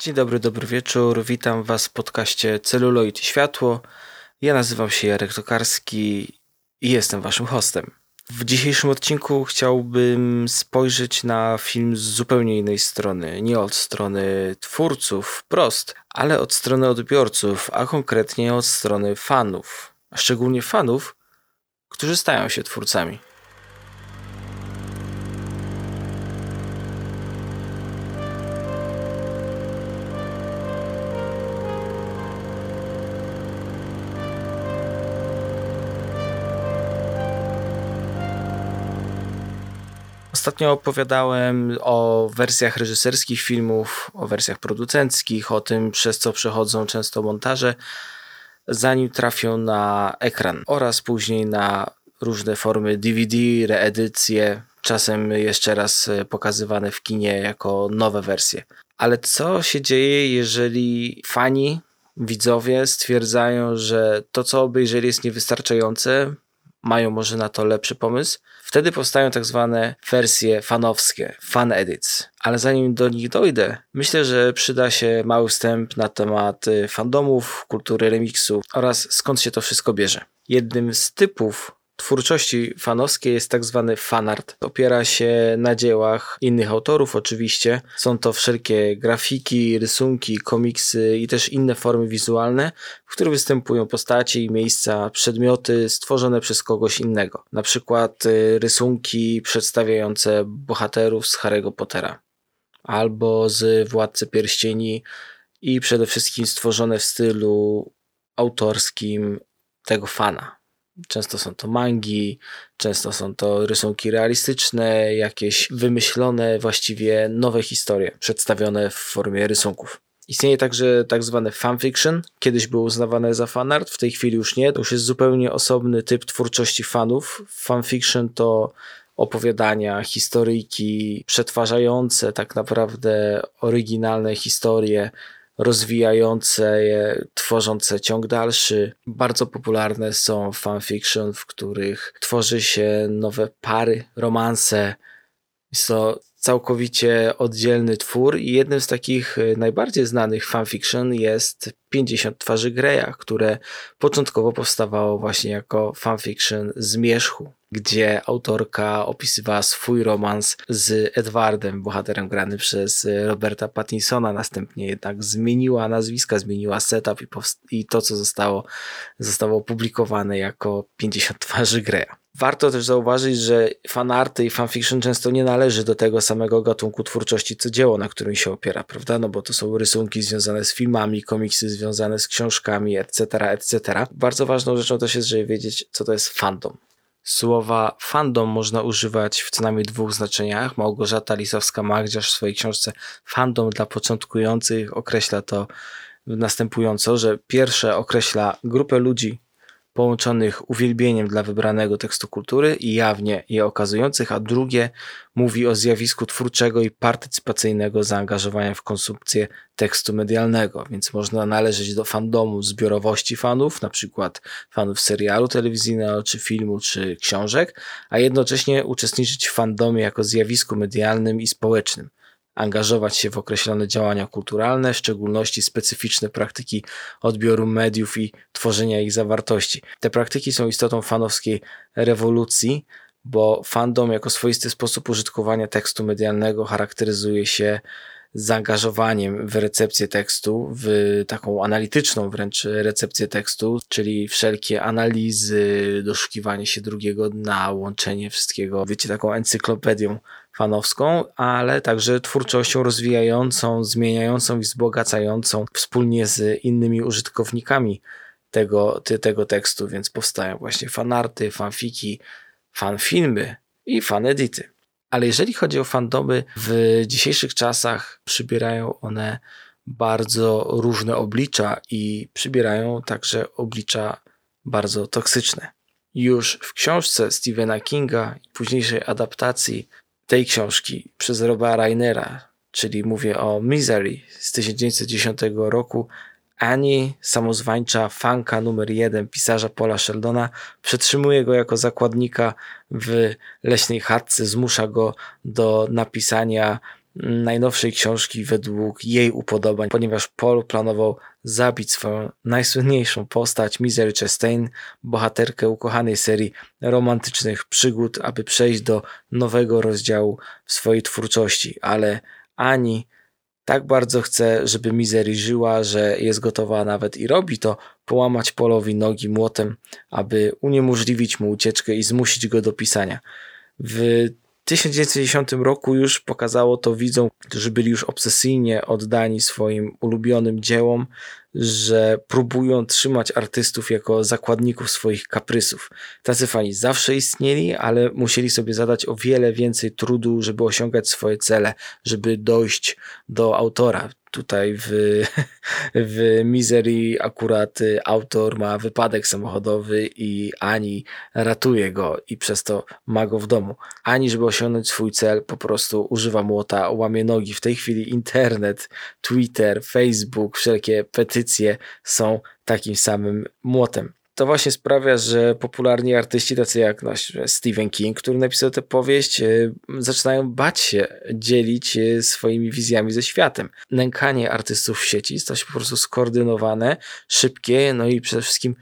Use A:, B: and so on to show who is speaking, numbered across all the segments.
A: Dzień dobry, dobry wieczór. Witam Was w podcaście Celuloid i Światło. Ja nazywam się Jarek Tokarski i jestem Waszym hostem. W dzisiejszym odcinku chciałbym spojrzeć na film z zupełnie innej strony. Nie od strony twórców wprost, ale od strony odbiorców, a konkretnie od strony fanów. A szczególnie fanów, którzy stają się twórcami. Ostatnio opowiadałem o wersjach reżyserskich filmów, o wersjach producenckich, o tym, przez co przechodzą często montaże, zanim trafią na ekran oraz później na różne formy DVD, reedycje, czasem jeszcze raz pokazywane w kinie jako nowe wersje. Ale co się dzieje, jeżeli fani, widzowie stwierdzają, że to, co obejrzeli, jest niewystarczające, mają może na to lepszy pomysł. Wtedy powstają tak zwane wersje fanowskie, fan edits. Ale zanim do nich dojdę, myślę, że przyda się mały wstęp na temat y, fandomów, kultury remiksu oraz skąd się to wszystko bierze. Jednym z typów twórczości fanowskiej jest tak zwany fanart. Opiera się na dziełach innych autorów oczywiście. Są to wszelkie grafiki, rysunki, komiksy i też inne formy wizualne, w których występują postaci, miejsca, przedmioty stworzone przez kogoś innego. Na przykład y, rysunki przedstawiające bohaterów z Harry'ego Pottera albo z Władcy Pierścieni i przede wszystkim stworzone w stylu autorskim tego fana. Często są to mangi, często są to rysunki realistyczne, jakieś wymyślone, właściwie nowe historie, przedstawione w formie rysunków. Istnieje także tak zwane fanfiction. Kiedyś było uznawane za fanart, w tej chwili już nie. To już jest zupełnie osobny typ twórczości fanów. Fanfiction to opowiadania, historyjki przetwarzające tak naprawdę oryginalne historie rozwijające je, tworzące ciąg dalszy. Bardzo popularne są fanfiction, w których tworzy się nowe pary, romanse. Jest to całkowicie oddzielny twór i jednym z takich e, najbardziej znanych fanfiction jest 50 twarzy Greya, które początkowo powstawało właśnie jako fanfiction Zmierzchu, gdzie autorka opisywała swój romans z Edwardem, bohaterem grany przez e, Roberta Pattinsona, następnie jednak zmieniła nazwiska, zmieniła setup i, i to, co zostało, zostało opublikowane jako 50 twarzy Greya. Warto też zauważyć, że fanarty i fanfiction często nie należy do tego samego gatunku twórczości, co dzieło, na którym się opiera, prawda? No bo to są rysunki związane z filmami, komiksy związane z książkami, etc., etc. Bardzo ważną rzeczą też jest, żeby wiedzieć, co to jest fandom. Słowa fandom można używać w co najmniej dwóch znaczeniach. Małgorzata Lisowska-Magdziarz w swojej książce Fandom dla początkujących określa to następująco, że pierwsze określa grupę ludzi, połączonych uwielbieniem dla wybranego tekstu kultury i jawnie je okazujących, a drugie mówi o zjawisku twórczego i partycypacyjnego zaangażowania w konsumpcję tekstu medialnego, więc można należeć do fandomu zbiorowości fanów, na przykład fanów serialu telewizyjnego, czy filmu, czy książek, a jednocześnie uczestniczyć w fandomie jako zjawisku medialnym i społecznym angażować się w określone działania kulturalne, w szczególności specyficzne praktyki odbioru mediów i tworzenia ich zawartości. Te praktyki są istotą fanowskiej rewolucji, bo fandom jako swoisty sposób użytkowania tekstu medialnego charakteryzuje się zaangażowaniem w recepcję tekstu, w taką analityczną wręcz recepcję tekstu, czyli wszelkie analizy, doszukiwanie się drugiego dna, łączenie wszystkiego, wiecie, taką encyklopedią fanowską, ale także twórczością rozwijającą, zmieniającą i wzbogacającą wspólnie z innymi użytkownikami tego, tego tekstu, więc powstają właśnie fanarty, fanfiki, fanfilmy i fanedity. Ale jeżeli chodzi o fandomy, w dzisiejszych czasach przybierają one bardzo różne oblicza i przybierają także oblicza bardzo toksyczne. Już w książce Stephena Kinga i późniejszej adaptacji tej książki przez Roba Rainera, czyli mówię o Misery z 1910 roku, Annie, samozwańcza fanka numer jeden pisarza Paula Sheldona, przetrzymuje go jako zakładnika w leśnej chatce, zmusza go do napisania najnowszej książki według jej upodobań, ponieważ Paul planował zabić swoją najsłynniejszą postać, Misery Chastain, bohaterkę ukochanej serii romantycznych przygód, aby przejść do nowego rozdziału w swojej twórczości, ale ani tak bardzo chce, żeby Misery żyła, że jest gotowa nawet i robi to, połamać Polowi nogi młotem, aby uniemożliwić mu ucieczkę i zmusić go do pisania. W 1910 roku już pokazało to widzom, którzy byli już obsesyjnie oddani swoim ulubionym dziełom, że próbują trzymać artystów jako zakładników swoich kaprysów. Tacy fani zawsze istnieli, ale musieli sobie zadać o wiele więcej trudu, żeby osiągać swoje cele, żeby dojść do autora tutaj w, w Misery akurat y, autor ma wypadek samochodowy i Ani ratuje go i przez to ma go w domu. Ani, żeby osiągnąć swój cel, po prostu używa młota, łamie nogi. W tej chwili internet, Twitter, Facebook, wszelkie petycje są takim samym młotem to właśnie sprawia, że popularni artyści, tacy jak no, Stephen King, który napisał tę powieść, e, zaczynają bać się dzielić e, swoimi wizjami ze światem. Nękanie artystów w sieci stało się po prostu skoordynowane, szybkie, no i przede wszystkim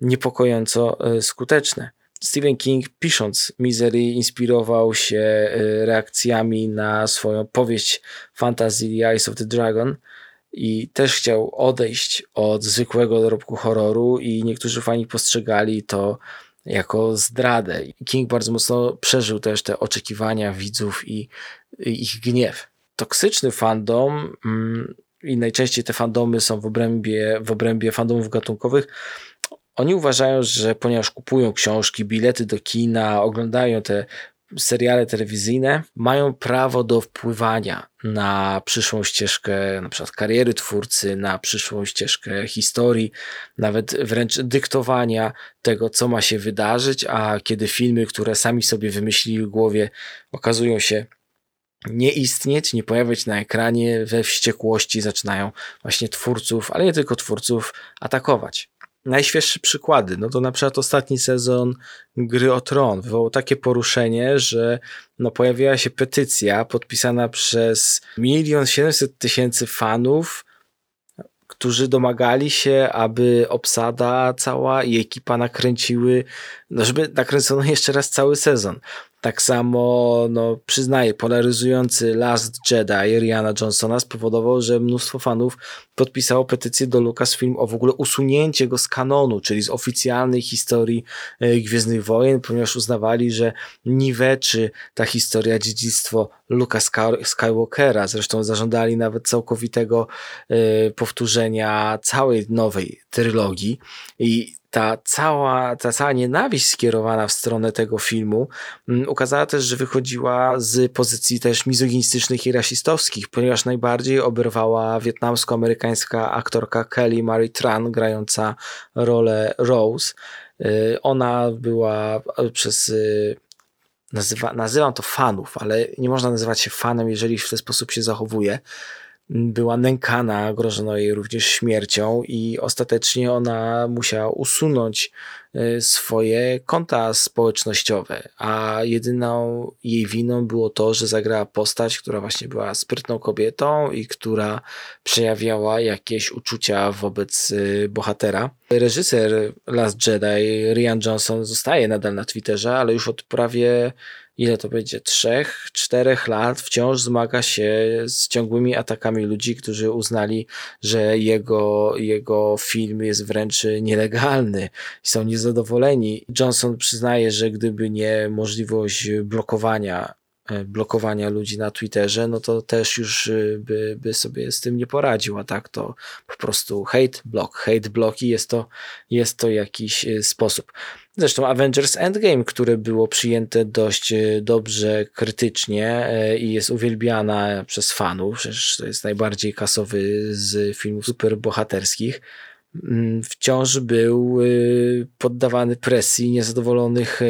A: niepokojąco e, skuteczne. Stephen King, pisząc Misery, inspirował się reakcjami na swoją powieść Fantasy The Eyes of the Dragon, i też chciał odejść od zwykłego dorobku horroru i niektórzy fani postrzegali to jako zdradę. King bardzo mocno przeżył też te oczekiwania widzów i, i ich gniew. Toksyczny fandom mm, i najczęściej te fandomy są w obrębie, w obrębie fandomów gatunkowych. Oni uważają, że ponieważ kupują książki, bilety do kina, oglądają te seriale telewizyjne mają prawo do wpływania na przyszłą ścieżkę na przykład kariery twórcy, na przyszłą ścieżkę historii, nawet wręcz dyktowania tego, co ma się wydarzyć, a kiedy filmy, które sami sobie wymyślili w głowie, okazują się nie istnieć, nie pojawiać na ekranie, we wściekłości zaczynają właśnie twórców, ale nie tylko twórców, atakować najświeższe przykłady, no to na przykład ostatni sezon Gry o Tron wywołał takie poruszenie, że no pojawiła się petycja podpisana przez milion siedemset tysięcy fanów, którzy domagali się, aby obsada cała i ekipa nakręciły, no żeby nakręcono jeszcze raz cały sezon. Tak samo, no, przyznaję, polaryzujący Last Jedi Riana Johnsona spowodował, że mnóstwo fanów podpisało petycję do Lucasfilm o w ogóle usunięcie go z kanonu, czyli z oficjalnej historii e, Gwiezdnych Wojen, ponieważ uznawali, że niweczy ta historia dziedzictwo Luka Skywalkera. Zresztą zażądali nawet całkowitego e, powtórzenia całej nowej trylogii i ta cała, ta cała nienawiść skierowana w stronę tego filmu um, ukazała też, że wychodziła z pozycji też mizoginistycznych i rasistowskich, ponieważ najbardziej oberwała wietnamsko-amerykańska aktorka Kelly Marie Tran, grająca rolę Rose. Y, ona była przez y, nazywa, nazywam to fanów, ale nie można nazywać się fanem, jeżeli w ten sposób się zachowuje była nękana, grożono jej również śmiercią i ostatecznie ona musiała usunąć e, swoje konta społecznościowe, a jedyną jej winą było to, że zagrała postać, która właśnie była sprytną kobietą i która przejawiała jakieś uczucia wobec e, bohatera. Reżyser Last Jedi, Rian Johnson, zostaje nadal na Twitterze, ale już od prawie ile to będzie, trzech, czterech lat wciąż zmaga się z ciągłymi atakami ludzi, którzy uznali, że jego, jego film jest wręcz nielegalny i są niezadowoleni. Johnson przyznaje, że gdyby nie możliwość blokowania e, blokowania ludzi na Twitterze, no to też już e, by, by sobie z tym nie poradził, a tak to po prostu hate block, hate block i jest to, jest to jakiś e, sposób. Zresztą Avengers Endgame, które było przyjęte dość e, dobrze krytycznie e, i jest uwielbiana przez fanów, przecież to jest najbardziej kasowy z filmów superbohaterskich, mm, wciąż był e, poddawany presji niezadowolonych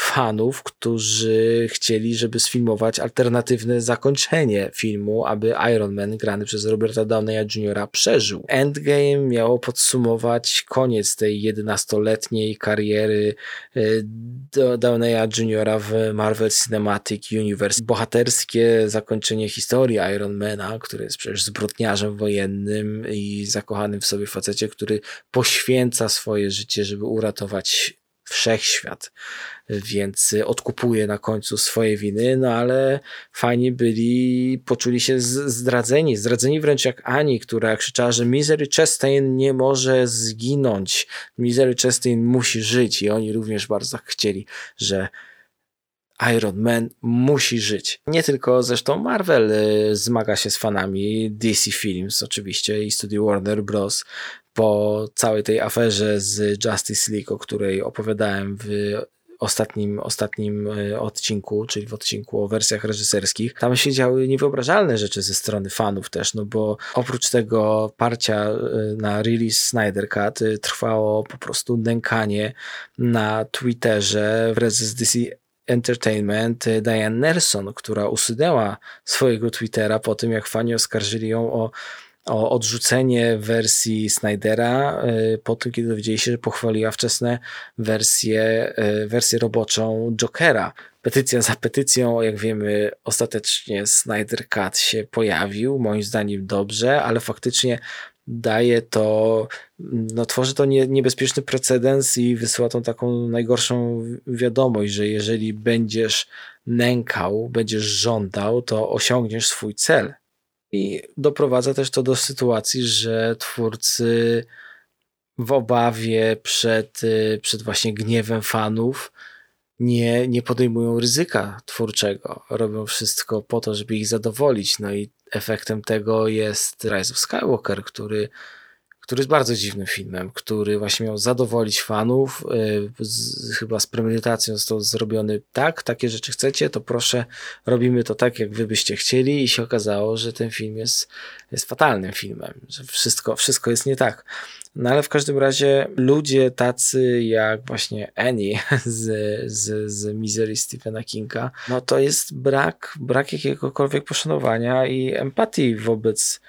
A: fanów, którzy chcieli, żeby sfilmować alternatywne zakończenie filmu, aby Iron Man grany przez Roberta Downeya Jr. przeżył. Endgame miało podsumować koniec tej 11-letniej kariery e, Downeya Jr. w Marvel Cinematic Universe. Bohaterskie zakończenie historii Ironmana, który jest przecież zbrodniarzem wojennym i zakochanym w sobie facecie, który poświęca swoje życie, żeby uratować wszechświat, więc odkupuje na końcu swoje winy, no ale fajni byli, poczuli się zdradzeni, zdradzeni wręcz jak Ani, która krzyczała, że Misery Chastain nie może zginąć, Misery Chastain musi żyć i oni również bardzo chcieli, że Iron Man musi żyć. Nie tylko zresztą Marvel y, zmaga się z fanami, DC Films oczywiście i Studio Warner Bros. po całej tej aferze z Justice League, o której opowiadałem w ostatnim, ostatnim y, odcinku, czyli w odcinku o wersjach reżyserskich, tam się działy niewyobrażalne rzeczy ze strony fanów też, no bo oprócz tego parcia y, na release Snyder Cut trwało po prostu nękanie na Twitterze wraz DC Entertainment Diane Nelson, która usunęła swojego Twittera po tym, jak fani oskarżyli ją o, o odrzucenie wersji Snydera, y, po tym, kiedy dowiedzieli się, że pochwaliła wczesne wersję, y, wersję roboczą Jokera. Petycja za petycją, jak wiemy, ostatecznie Snyder Cut się pojawił, moim zdaniem dobrze, ale faktycznie daje to, no tworzy to nie, niebezpieczny precedens i wysyła tą taką najgorszą wiadomość, że jeżeli będziesz nękał, będziesz żądał, to osiągniesz swój cel. I doprowadza też to do sytuacji, że twórcy w obawie przed, przed właśnie gniewem fanów nie, nie podejmują ryzyka twórczego. Robią wszystko po to, żeby ich zadowolić. No i efektem tego jest Rise of Skywalker, który, który jest bardzo dziwnym filmem, który właśnie miał zadowolić fanów. Y, z, chyba z premedytacją został zrobiony tak, takie rzeczy chcecie, to proszę, robimy to tak, jak wy byście chcieli i się okazało, że ten film jest, jest fatalnym filmem, że wszystko, wszystko jest nie tak. No ale w każdym razie ludzie tacy jak właśnie Annie z, z, z Misery Stephena Kinga, no to jest brak, brak jakiegokolwiek poszanowania i empatii wobec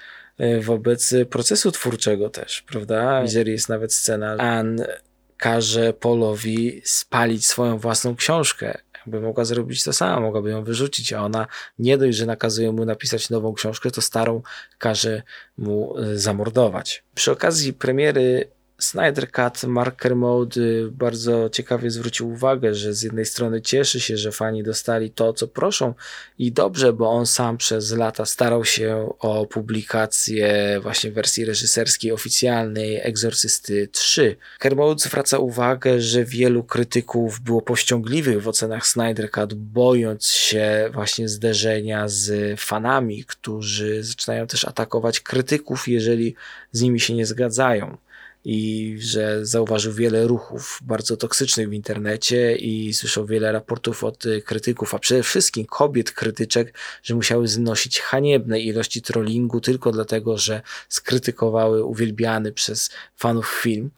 A: wobec procesu twórczego też, prawda? Misery jest nawet scena, Anne każe Polowi spalić swoją własną książkę jakby mogła zrobić to sama, mogłaby ją wyrzucić, a ona nie dość, że nakazuje mu napisać nową książkę, to starą każe mu e, zamordować. Przy okazji premiery Snyder Cut Mark Kermode y, bardzo ciekawie zwrócił uwagę, że z jednej strony cieszy się, że fani dostali to, co proszą i dobrze, bo on sam przez lata starał się o publikację właśnie wersji reżyserskiej oficjalnej Exorcysty 3. Kermode zwraca uwagę, że wielu krytyków było powściągliwych w ocenach Snyder Cut, bojąc się właśnie zderzenia z fanami, którzy zaczynają też atakować krytyków, jeżeli z nimi się nie zgadzają i że zauważył wiele ruchów bardzo toksycznych w internecie i słyszał wiele raportów od y, krytyków, a przede wszystkim kobiet krytyczek, że musiały znosić haniebne ilości trollingu tylko dlatego, że skrytykowały uwielbiany przez fanów film.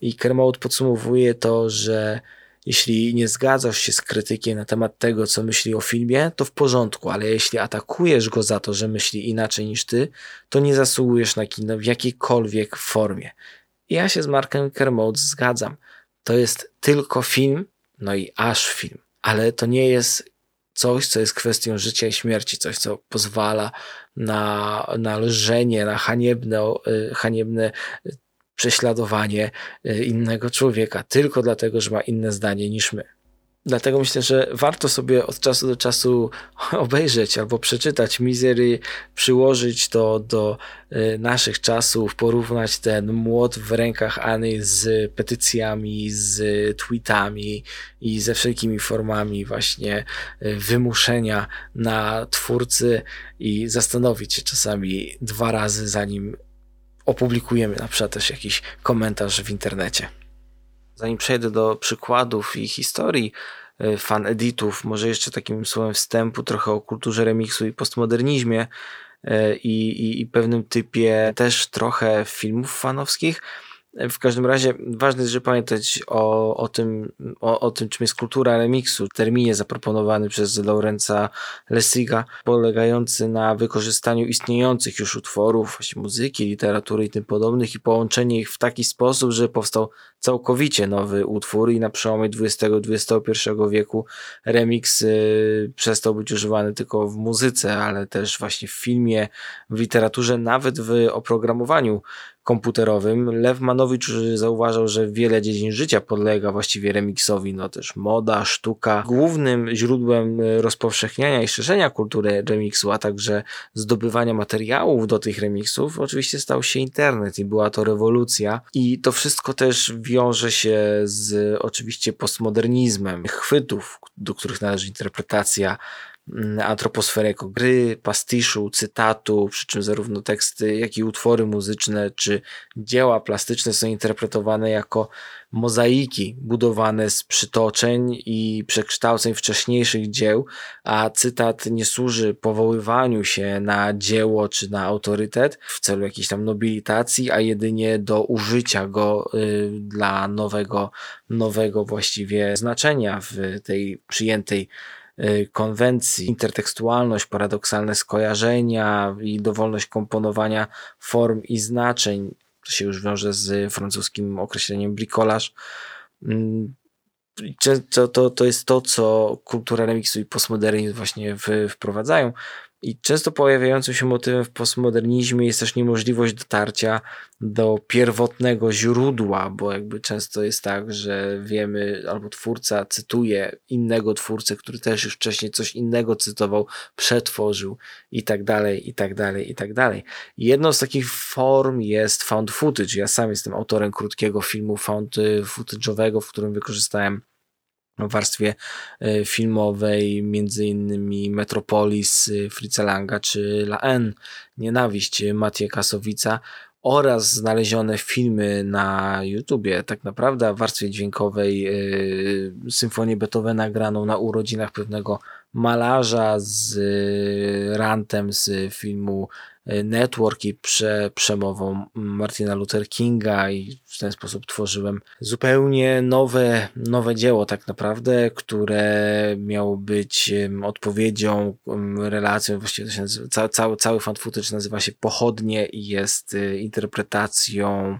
A: I Kermode podsumowuje to, że jeśli nie zgadzasz się z krytykiem na temat tego, co myśli o filmie, to w porządku, ale jeśli atakujesz go za to, że myśli inaczej niż ty, to nie zasługujesz na kino w jakiejkolwiek formie. Ja się z Markiem Kermode zgadzam. To jest tylko film, no i aż film, ale to nie jest coś, co jest kwestią życia i śmierci, coś, co pozwala na, na lżenie, na haniebne, e, haniebne prześladowanie e, innego człowieka, tylko dlatego, że ma inne zdanie niż my. Dlatego myślę, że warto sobie od czasu do czasu obejrzeć albo przeczytać Misery, przyłożyć to do y, naszych czasów, porównać ten młot w rękach Any z petycjami, z tweetami i ze wszelkimi formami właśnie y, wymuszenia na twórcy i zastanowić się czasami dwa razy, zanim opublikujemy na przykład też jakiś komentarz w internecie. Zanim przejdę do przykładów i historii e, fan editów, może jeszcze takim słowem wstępu trochę o kulturze remiksu i postmodernizmie e, i, i, i pewnym typie też trochę filmów fanowskich. W każdym razie ważne jest, żeby pamiętać o, o, tym, o, o tym, czym jest kultura remiksu. Terminie zaproponowany przez Laurenza Lessiga, polegający na wykorzystaniu istniejących już utworów, właśnie muzyki, literatury i tym podobnych i połączenie ich w taki sposób, że powstał całkowicie nowy utwór i na przełomie XX-XXI wieku remix y, przestał być używany tylko w muzyce, ale też właśnie w filmie, w literaturze, nawet w oprogramowaniu komputerowym. Lew Manowicz zauważał, że wiele dziedzin życia podlega właściwie remiksowi, no też moda, sztuka. Głównym źródłem rozpowszechniania i szerzenia kultury remiksu, a także zdobywania materiałów do tych remiksów, oczywiście stał się internet i była to rewolucja. I to wszystko też wiąże się z oczywiście postmodernizmem, chwytów, do których należy interpretacja antroposferę jako gry, pastiszu, cytatu, przy czym zarówno teksty, jak i utwory muzyczne czy dzieła plastyczne są interpretowane jako mozaiki budowane z przytoczeń i przekształceń wcześniejszych dzieł, a cytat nie służy powoływaniu się na dzieło czy na autorytet w celu jakiejś tam nobilitacji, a jedynie do użycia go y, dla nowego, nowego właściwie znaczenia w tej przyjętej konwencji, intertekstualność, paradoksalne skojarzenia i dowolność komponowania form i znaczeń. To się już wiąże z francuskim określeniem bricolage. Mm, to, to, to jest to, co kultura remiksu i postmodernizm właśnie wprowadzają. I często pojawiającym się motywem w postmodernizmie jest też niemożliwość dotarcia do pierwotnego źródła, bo jakby często jest tak, że wiemy, albo twórca cytuje innego twórcę, który też już wcześniej coś innego cytował, przetworzył i tak dalej, i tak dalej, i tak dalej. Jedną z takich form jest found footage. Ja sam jestem autorem krótkiego filmu found footage'owego, w którym wykorzystałem warstwie e, filmowej, między innymi Metropolis e, Fritza Langa czy La N, Nienawiść Macie Kasowica oraz znalezione filmy na YouTubie, tak naprawdę w warstwie dźwiękowej e, symfonię Beethovena graną na urodzinach pewnego malarza z rantem z filmu network i prze, przemową Martina Luther Kinga i w ten sposób tworzyłem zupełnie nowe, nowe dzieło tak naprawdę, które miało być odpowiedzią, relacją, właściwie to się nazywa, cały, cały fan footage nazywa się Pochodnie i jest y, interpretacją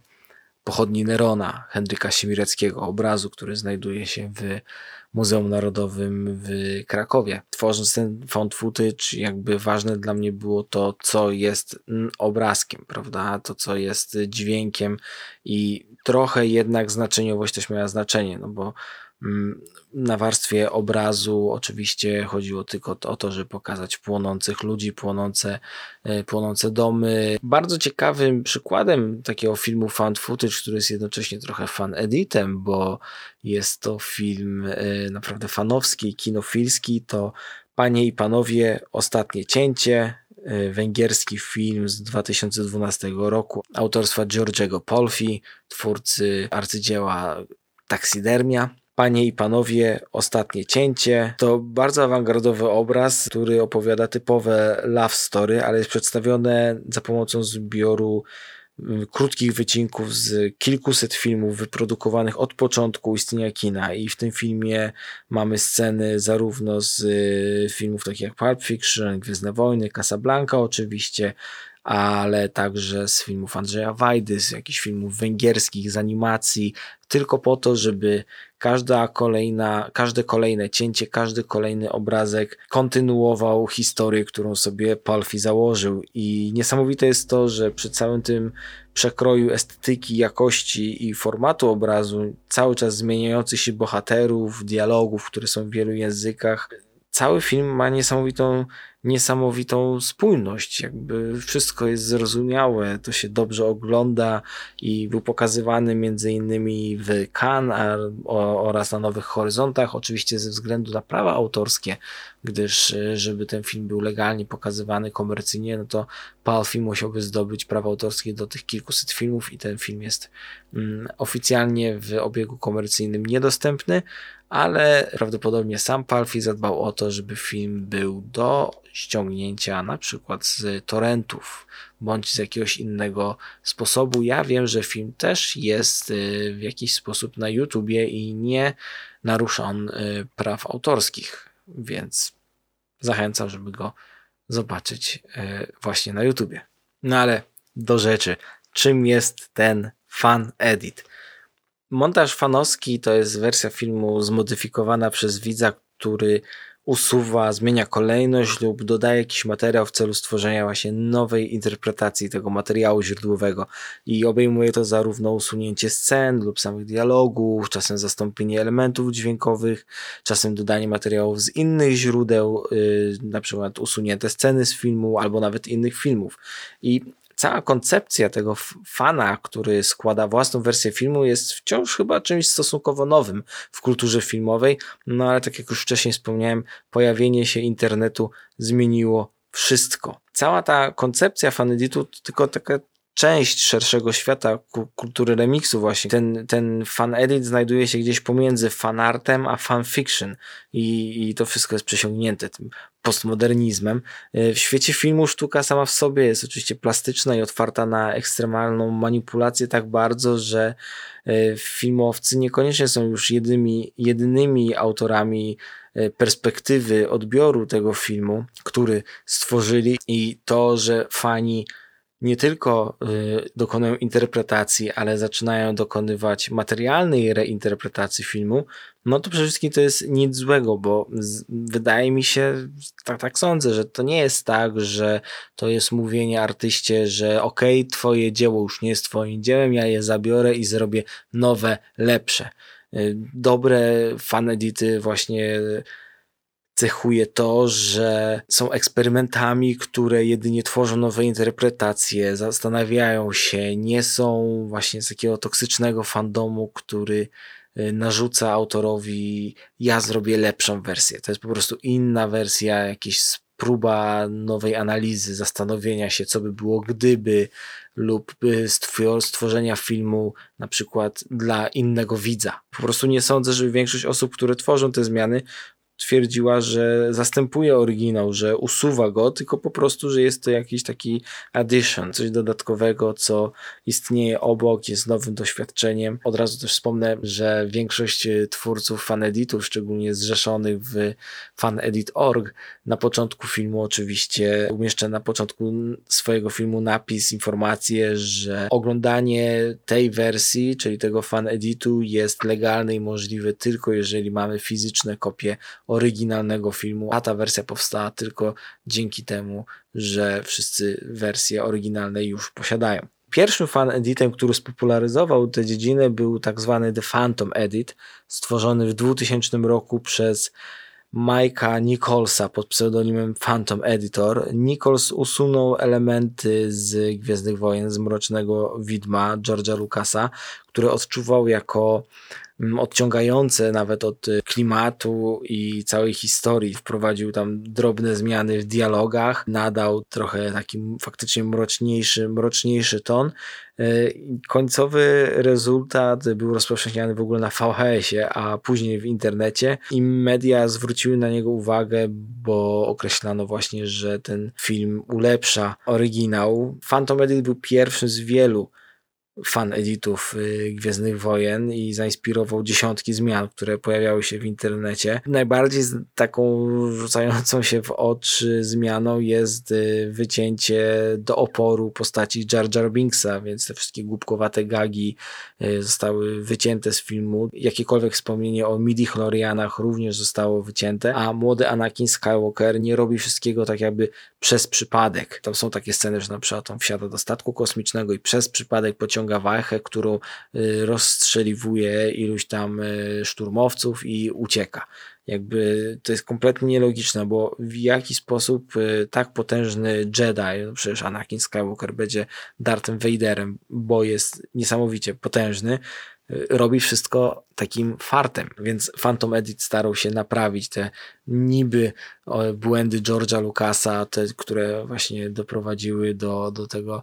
A: pochodni Nerona Henryka Siemireckiego, obrazu, który znajduje się w Muzeum Narodowym w Krakowie. Tworząc ten found footage, jakby ważne dla mnie było to, co jest obrazkiem, prawda? To, co jest dźwiękiem i trochę jednak znaczeniowość też miała znaczenie, no bo na warstwie obrazu oczywiście chodziło tylko o to, żeby pokazać płonących ludzi, płonące, e, płonące domy. Bardzo ciekawym przykładem takiego filmu found footage, który jest jednocześnie trochę fan editem, bo jest to film e, naprawdę fanowski, kinofilski, to Panie i Panowie, Ostatnie Cięcie, e, węgierski film z 2012 roku autorstwa Georgiego Polfi, twórcy arcydzieła Taksidermia. Panie i panowie, ostatnie cięcie. To bardzo awangardowy obraz, który opowiada typowe love story, ale jest przedstawione za pomocą zbioru mm, krótkich wycinków z kilkuset filmów wyprodukowanych od początku istnienia kina i w tym filmie mamy sceny zarówno z y, filmów takich jak Pulp Fiction, Gwiezdne Wojny, Casablanca oczywiście, ale także z filmów Andrzeja Wajdy, z jakichś filmów węgierskich, z animacji, tylko po to, żeby każda kolejna, każde kolejne cięcie, każdy kolejny obrazek kontynuował historię, którą sobie Palfi założył. I niesamowite jest to, że przy całym tym przekroju estetyki, jakości i formatu obrazu, cały czas zmieniających się bohaterów, dialogów, które są w wielu językach, cały film ma niesamowitą niesamowitą spójność. Jakby wszystko jest zrozumiałe, to się dobrze ogląda i był pokazywany między innymi w Cannes oraz na Nowych Horyzontach, oczywiście ze względu na prawa autorskie, gdyż e, żeby ten film był legalnie pokazywany komercyjnie, no to Palfi musiałby zdobyć prawa autorskie do tych kilkuset filmów i ten film jest mm, oficjalnie w obiegu komercyjnym niedostępny, ale prawdopodobnie sam Palfi zadbał o to, żeby film był do ściągnięcia na przykład z torrentów bądź z jakiegoś innego sposobu. Ja wiem, że film też jest y, w jakiś sposób na YouTubie i nie narusza on y, praw autorskich, więc zachęcam, żeby go zobaczyć y, właśnie na YouTubie. No ale do rzeczy. Czym jest ten fan edit? Montaż fanowski to jest wersja filmu zmodyfikowana przez widza, który usuwa, zmienia kolejność lub dodaje jakiś materiał w celu stworzenia właśnie nowej interpretacji tego materiału źródłowego. I obejmuje to zarówno usunięcie scen lub samych dialogów, czasem zastąpienie elementów dźwiękowych, czasem dodanie materiałów z innych źródeł, yy, na przykład usunięte sceny z filmu albo nawet innych filmów. I cała koncepcja tego fana, który składa własną wersję filmu, jest wciąż chyba czymś stosunkowo nowym w kulturze filmowej. No ale tak jak już wcześniej wspomniałem, pojawienie się internetu zmieniło wszystko. Cała ta koncepcja faneditu tylko taka część szerszego świata kultury remiksu właśnie. Ten, ten fan edit znajduje się gdzieś pomiędzy fanartem a fanfiction i, i to wszystko jest przesiągnięte tym postmodernizmem. E, w świecie filmu sztuka sama w sobie jest oczywiście plastyczna i otwarta na ekstremalną manipulację tak bardzo, że e, filmowcy niekoniecznie są już jedynymi, jedynymi autorami e, perspektywy odbioru tego filmu, który stworzyli i to, że fani nie tylko y, dokonują interpretacji, ale zaczynają dokonywać materialnej reinterpretacji filmu, no to przede wszystkim to jest nic złego, bo wydaje mi się, tak, tak sądzę, że to nie jest tak, że to jest mówienie artyście, że okej, okay, twoje dzieło już nie jest twoim dziełem, ja je zabiorę i zrobię nowe, lepsze. Y, dobre fanedity właśnie cechuje to, że są eksperymentami, które jedynie tworzą nowe interpretacje, zastanawiają się, nie są właśnie z takiego toksycznego fandomu, który y, narzuca autorowi, ja zrobię lepszą wersję. To jest po prostu inna wersja, jakaś próba nowej analizy, zastanowienia się, co by było gdyby, lub stworzenia filmu na przykład dla innego widza. Po prostu nie sądzę, że większość osób, które tworzą te zmiany, twierdziła, że zastępuje oryginał, że usuwa go, tylko po prostu, że jest to jakiś taki addition, coś dodatkowego, co istnieje obok, jest nowym doświadczeniem. Od razu też wspomnę, że większość twórców faneditów, szczególnie zrzeszonych w fanedit.org, na początku filmu oczywiście umieszcza na początku swojego filmu napis, informację, że oglądanie tej wersji, czyli tego faneditu jest legalne i możliwe tylko jeżeli mamy fizyczne kopie oryginalnego filmu, a ta wersja powstała tylko dzięki temu, że wszyscy wersje oryginalne już posiadają. Pierwszym fan editem, który spopularyzował tę dziedzinę był tak zwany The Phantom Edit, stworzony w 2000 roku przez Mike'a Nicholsa pod pseudonimem Phantom Editor. Nichols usunął elementy z Gwiezdnych Wojen, z Mrocznego Widma George'a Lucasa, które odczuwał jako odciągające nawet od y, klimatu i całej historii. Wprowadził tam drobne zmiany w dialogach, nadał trochę taki faktycznie mroczniejszy, mroczniejszy ton. Y, końcowy rezultat był rozpowszechniany w ogóle na VHS-ie, a później w internecie i media zwróciły na niego uwagę, bo określano właśnie, że ten film ulepsza oryginał. Phantom Edit był pierwszym z wielu fan editów y, Gwiezdnych Wojen i zainspirował dziesiątki zmian, które pojawiały się w internecie. Najbardziej taką rzucającą się w oczy zmianą jest y, wycięcie do oporu postaci Jar Jar Binksa, więc te wszystkie głupkowate gagi y, zostały wycięte z filmu. Jakiekolwiek wspomnienie o midi chlorianach również zostało wycięte, a młody Anakin Skywalker nie robi wszystkiego tak jakby przez przypadek. Tam są takie sceny, że na przykład on wsiada do statku kosmicznego i przez przypadek pociąga ściąga wajchę, którą y, rozstrzeliwuje iluś tam y, szturmowców i ucieka. Jakby to jest kompletnie nielogiczne, bo w jaki sposób y, tak potężny Jedi, no przecież Anakin Skywalker będzie Darthem Vaderem, bo jest niesamowicie potężny, robi wszystko takim fartem, więc Phantom Edit starał się naprawić te niby błędy George'a Lucasa, te, które właśnie doprowadziły do, do tego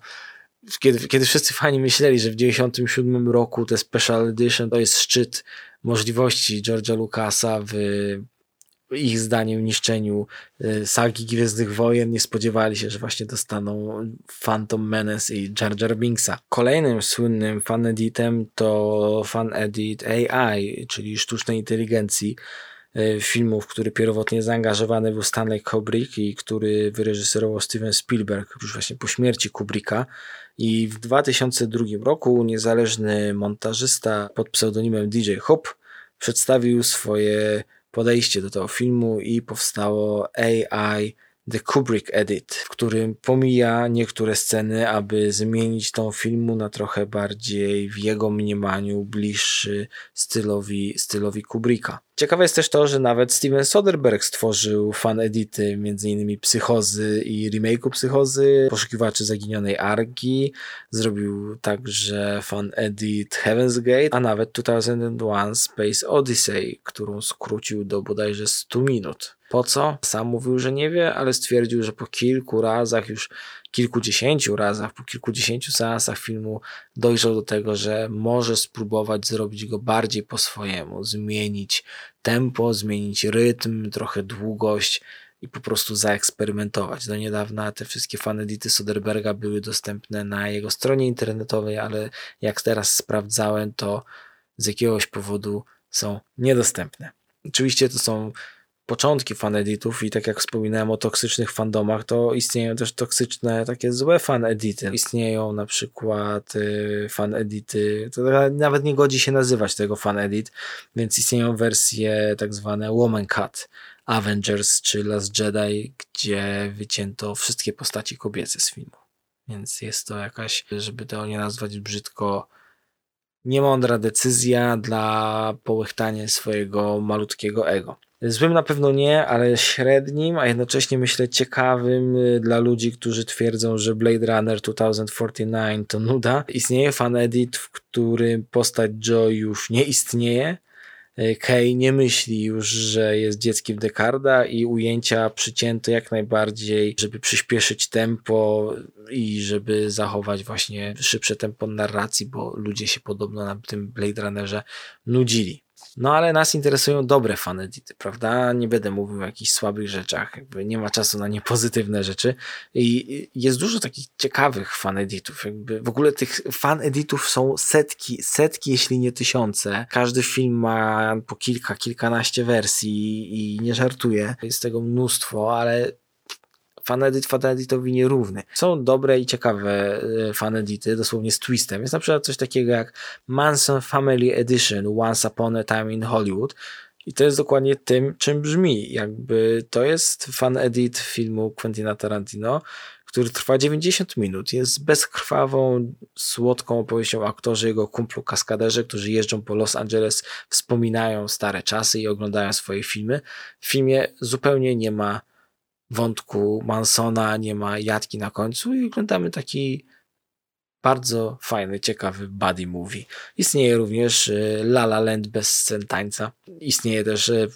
A: kiedy, kiedy wszyscy fani myśleli, że w 97 roku te Special Edition to jest szczyt możliwości George'a Lucasa w ich zdaniem niszczeniu y, sagi Gwiezdnych Wojen nie spodziewali się, że właśnie dostaną Phantom Menace i Jar Jar Binksa. Kolejnym słynnym faneditem to fanedit AI, czyli sztucznej inteligencji y, filmów, który pierwotnie zaangażowany był Stanley Kubrick i który wyreżyserował Steven Spielberg już właśnie po śmierci Kubricka. I w 2002 roku niezależny montażysta pod pseudonimem DJ Hop przedstawił swoje podejście do tego filmu i powstało AI The Kubrick Edit, w którym pomija niektóre sceny, aby zmienić tą filmu na trochę bardziej w jego mniemaniu bliższy stylowi, stylowi Kubricka. Ciekawe jest też to, że nawet Steven Soderbergh stworzył fan edity m.in. Psychozy i remake'u Psychozy, Poszukiwaczy Zaginionej Arki, zrobił także fan edit Heaven's Gate, a nawet 2001 Space Odyssey, którą skrócił do bodajże 100 minut. Po co? Sam mówił, że nie wie, ale stwierdził, że po kilku razach, już kilkudziesięciu razach, po kilkudziesięciu seansach filmu dojrzał do tego, że może spróbować zrobić go bardziej po swojemu, zmienić tempo, zmienić rytm, trochę długość i po prostu zaeksperymentować. Do niedawna te wszystkie fanedity Soderberga były dostępne na jego stronie internetowej, ale jak teraz sprawdzałem, to z jakiegoś powodu są niedostępne. Oczywiście to są początki faneditów i tak jak wspominałem o toksycznych fandomach, to istnieją też toksyczne, takie złe fanedity. Istnieją na przykład y, fanedity, to nawet nie godzi się nazywać tego fanedit, więc istnieją wersje tak zwane woman cut, Avengers czy Last Jedi, gdzie wycięto wszystkie postaci kobiece z filmu. Więc jest to jakaś, żeby to nie nazwać brzydko, niemądra decyzja dla połychtania swojego malutkiego ego. Złym na pewno nie, ale średnim, a jednocześnie myślę ciekawym y, dla ludzi, którzy twierdzą, że Blade Runner 2049 to nuda. Istnieje fan edit, w którym postać Joe już nie istnieje. Y, Kay nie myśli już, że jest dzieckiem Dekarda i ujęcia przycięto jak najbardziej, żeby przyspieszyć tempo i żeby zachować właśnie szybsze tempo narracji, bo ludzie się podobno na tym Blade Runnerze nudzili. No ale nas interesują dobre fanedity, prawda? Nie będę mówił o jakichś słabych rzeczach, jakby nie ma czasu na niepozytywne rzeczy. I jest dużo takich ciekawych faneditów, jakby w ogóle tych faneditów są setki, setki, jeśli nie tysiące. Każdy film ma po kilka, kilkanaście wersji i nie żartuję. Jest tego mnóstwo, ale fanedit faneditowi nierówny. Są dobre i ciekawe e, fanedity, dosłownie z twistem. Jest na przykład coś takiego jak Manson Family Edition Once Upon a Time in Hollywood. I to jest dokładnie tym, czym brzmi. Jakby to jest fan edit filmu Quentina Tarantino, który trwa 90 minut. Jest bezkrwawą, słodką opowieścią o aktorze, jego kumplu kaskaderze, którzy jeżdżą po Los Angeles, wspominają stare czasy i oglądają swoje filmy. W filmie zupełnie nie ma wątku Mansona, nie ma jatki na końcu i oglądamy taki bardzo fajny, ciekawy buddy movie. Istnieje również y, La La Land bez scen tańca. Istnieje też y,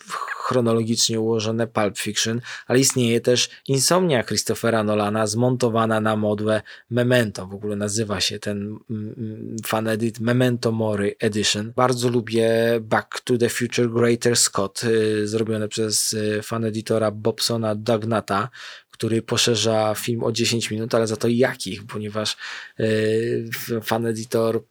A: chronologicznie ułożone Pulp Fiction, ale istnieje też Insomnia Christophera Nolana zmontowana na modłę Memento. W ogóle nazywa się ten mm, mm, fan edit Memento Mori Edition. Bardzo lubię Back to the Future Greater Scott, y, zrobione przez fan editora Bobsona Dugnata, który poszerza film o 10 minut, ale za to jakich, ponieważ yy, fan editor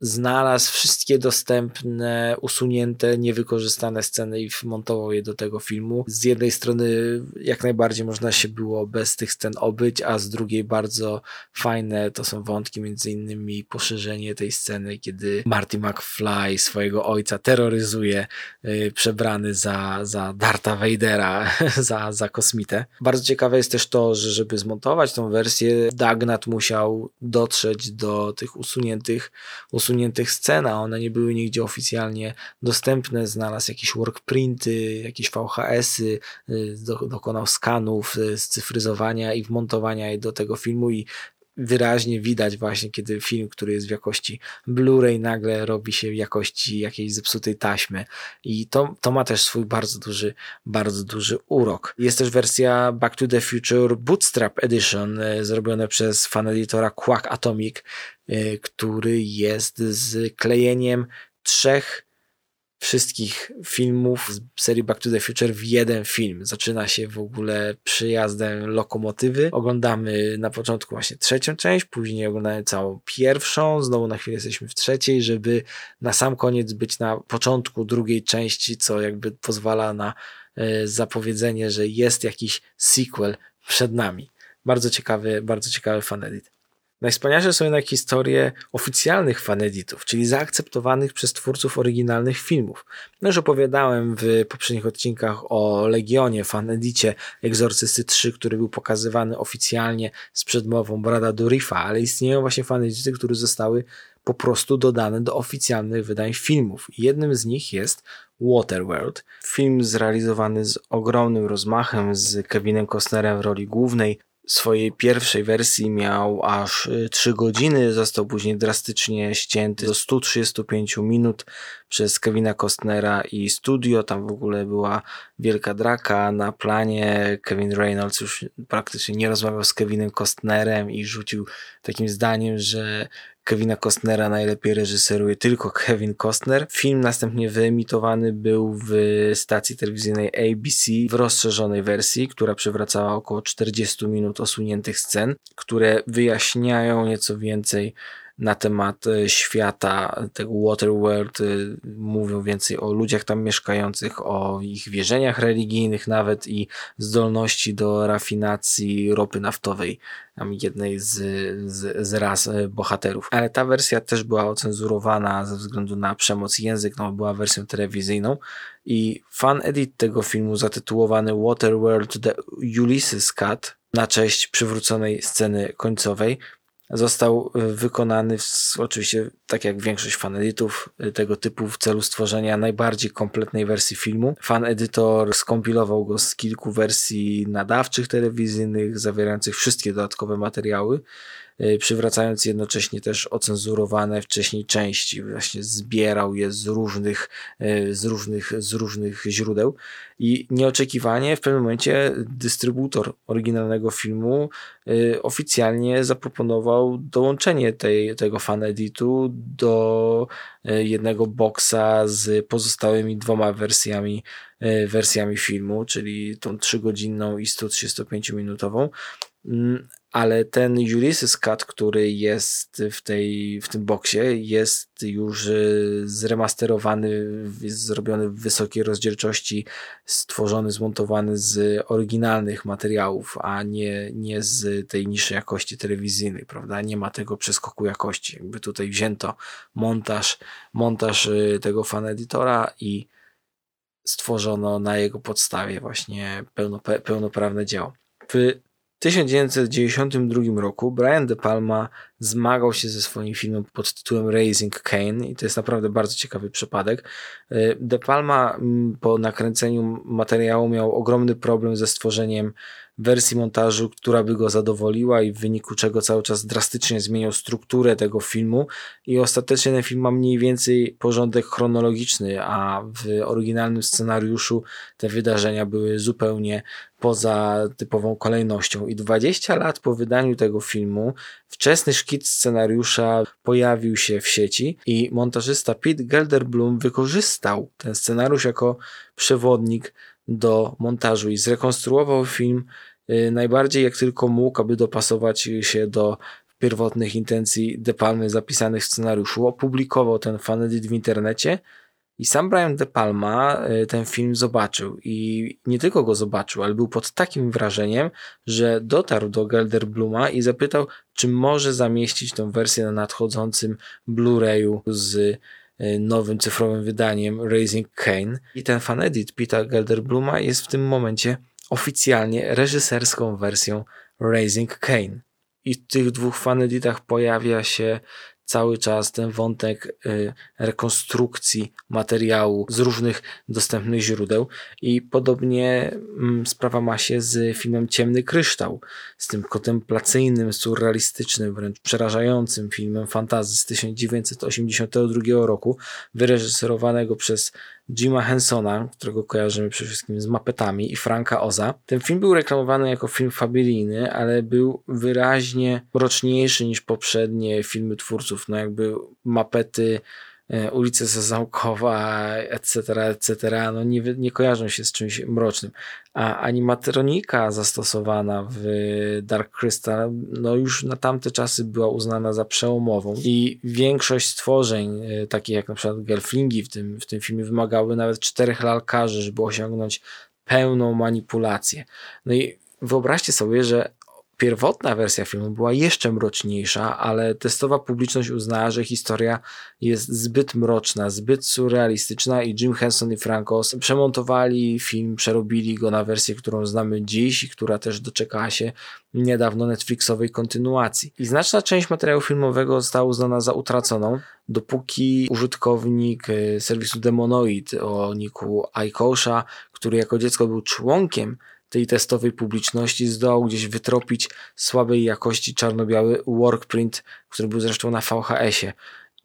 A: znalazł wszystkie dostępne, usunięte, niewykorzystane sceny i wmontował je do tego filmu. Z jednej strony jak najbardziej można się było bez tych scen obyć, a z drugiej bardzo fajne to są wątki, między innymi poszerzenie tej sceny, kiedy Marty McFly swojego ojca terroryzuje yy, przebrany za, za Darta Vadera, za, za kosmitę. Bardzo ciekawe jest też to, że żeby zmontować tą wersję, Dagnat musiał dotrzeć do tych usuniętych, usuniętych usuniętych scen, a one nie były nigdzie oficjalnie dostępne. Znalazł jakieś workprinty, jakieś VHS-y, y, dokonał skanów, y, scyfryzowania i wmontowania je do tego filmu i wyraźnie widać właśnie, kiedy film, który jest w jakości Blu-ray nagle robi się w jakości jakiejś zepsutej taśmy i to, to ma też swój bardzo duży, bardzo duży urok. Jest też wersja Back to the Future Bootstrap Edition e, zrobione przez fan editora Quack Atomic, e, który jest z klejeniem trzech wszystkich filmów z serii Back to the Future w jeden film. Zaczyna się w ogóle przyjazdem lokomotywy. Oglądamy na początku właśnie trzecią część, później oglądamy całą pierwszą, znowu na chwilę jesteśmy w trzeciej, żeby na sam koniec być na początku drugiej części, co jakby pozwala na e, zapowiedzenie, że jest jakiś sequel przed nami. Bardzo ciekawy, bardzo ciekawy fan edit. Najwspanialsze są jednak historie oficjalnych faneditów, czyli zaakceptowanych przez twórców oryginalnych filmów. No już opowiadałem w poprzednich odcinkach o Legionie, fanedicie Egzorcysty 3, który był pokazywany oficjalnie z przedmową Brada Durifa, ale istnieją właśnie fanedity, które zostały po prostu dodane do oficjalnych wydań filmów. Jednym z nich jest Waterworld, film zrealizowany z ogromnym rozmachem, z Kevinem Costnerem w roli głównej, swojej pierwszej wersji miał aż 3 y, godziny, został później drastycznie ścięty do 135 minut przez Kevina Costnera i studio. Tam w ogóle była wielka draka na planie. Kevin Reynolds już praktycznie nie rozmawiał z Kevinem Costnerem i rzucił takim zdaniem, że Kevina Costnera najlepiej reżyseruje tylko Kevin Costner. Film następnie wyemitowany był w stacji telewizyjnej ABC w rozszerzonej wersji, która przywracała około 40 minut osuniętych scen, które wyjaśniają nieco więcej na temat e, świata tego Waterworld, e, mówią więcej o ludziach tam mieszkających, o ich wierzeniach religijnych nawet i zdolności do rafinacji ropy naftowej, jednej z, z, z raz e, bohaterów. Ale ta wersja też była ocenzurowana ze względu na przemoc język, no była wersją telewizyjną i fan edit tego filmu zatytułowany Waterworld The Ulysses Cut na cześć przywróconej sceny końcowej został y, wykonany w, oczywiście tak jak większość faneditów y, tego typu w celu stworzenia najbardziej kompletnej wersji filmu. Fan edytor skompilował go z kilku wersji nadawczych telewizyjnych zawierających wszystkie dodatkowe materiały przywracając jednocześnie też ocenzurowane wcześniej części. Właśnie zbierał je z różnych, y, z różnych, z różnych źródeł i nieoczekiwanie w pewnym momencie dystrybutor oryginalnego filmu y, oficjalnie zaproponował dołączenie tej, tego fan editu do jednego boksa z pozostałymi dwoma wersjami wersjami filmu, czyli tą trzygodzinną i 135 minutową mm, ale ten Ulysses Cut, który jest w, tej, w tym boksie, jest już y, zremasterowany, zrobiony w wysokiej rozdzielczości, stworzony, zmontowany z oryginalnych materiałów, a nie, nie z tej niższej jakości telewizyjnej, prawda? Nie ma tego przeskoku jakości. Jakby tutaj wzięto montaż, montaż y, tego fan editora i stworzono na jego podstawie właśnie pełno, pełnoprawne dzieło. W 1992 roku Brian De Palma zmagał się ze swoim filmem pod tytułem Raising Kane i to jest naprawdę bardzo ciekawy przypadek. E, De Palma mm, po nakręceniu materiału miał ogromny problem ze stworzeniem wersji montażu, która by go zadowoliła i w wyniku czego cały czas drastycznie zmieniał strukturę tego filmu i ostatecznie ten film ma mniej więcej porządek chronologiczny, a w oryginalnym scenariuszu te wydarzenia były zupełnie poza typową kolejnością i 20 lat po wydaniu tego filmu wczesny szkic scenariusza pojawił się w sieci i montażysta Pete Gelderblum wykorzystał ten scenariusz jako przewodnik do montażu i zrekonstruował film y, najbardziej jak tylko mógł, aby dopasować się do pierwotnych intencji De Palmy zapisanych w scenariuszu. Opublikował ten fanedit w internecie i sam Brian De Palma y, ten film zobaczył i nie tylko go zobaczył, ale był pod takim wrażeniem, że dotarł do Gelderbluma i zapytał, czy może zamieścić tą wersję na nadchodzącym Blu-rayu z E, nowym cyfrowym wydaniem Raising Kane. I ten fanedit Pita Gelderbluma jest w tym momencie oficjalnie reżyserską wersją Raising Kane. I w tych dwóch faneditach pojawia się cały czas ten wątek y, rekonstrukcji materiału z różnych dostępnych źródeł i podobnie mm, sprawa ma się z filmem Ciemny Kryształ, z tym kontemplacyjnym, surrealistycznym, wręcz przerażającym filmem fantazy z 1982 roku, wyreżyserowanego przez Jima Hensona, którego kojarzymy przede wszystkim z mapetami, i Franka Oza. Ten film był reklamowany jako film familijny, ale był wyraźnie mroczniejszy niż poprzednie filmy twórców. No jakby mapety e, ulice Sezamkowa, etc., etc., no nie, nie kojarzą się z czymś mrocznym. A animatronika zastosowana w Dark Crystal, no już na tamte czasy była uznana za przełomową i większość stworzeń, e, takich jak na przykład Gelflingi w tym, w tym filmie, wymagały nawet czterech lalkarzy, żeby osiągnąć pełną manipulację. No i wyobraźcie sobie, że pierwotna wersja filmu była jeszcze mroczniejsza, ale testowa publiczność uznała, że historia jest zbyt mroczna, zbyt surrealistyczna i Jim Henson i Francos przemontowali film, przerobili go na wersję, którą znamy dziś i która też doczekała się niedawno Netflixowej kontynuacji. I znaczna część materiału filmowego została uznana za utraconą, dopóki użytkownik e, serwisu Demonoid o niku iKosha, który jako dziecko był członkiem tej testowej publiczności zdołał gdzieś wytropić słabej jakości czarno-biały workprint, który był zresztą na VHS-ie.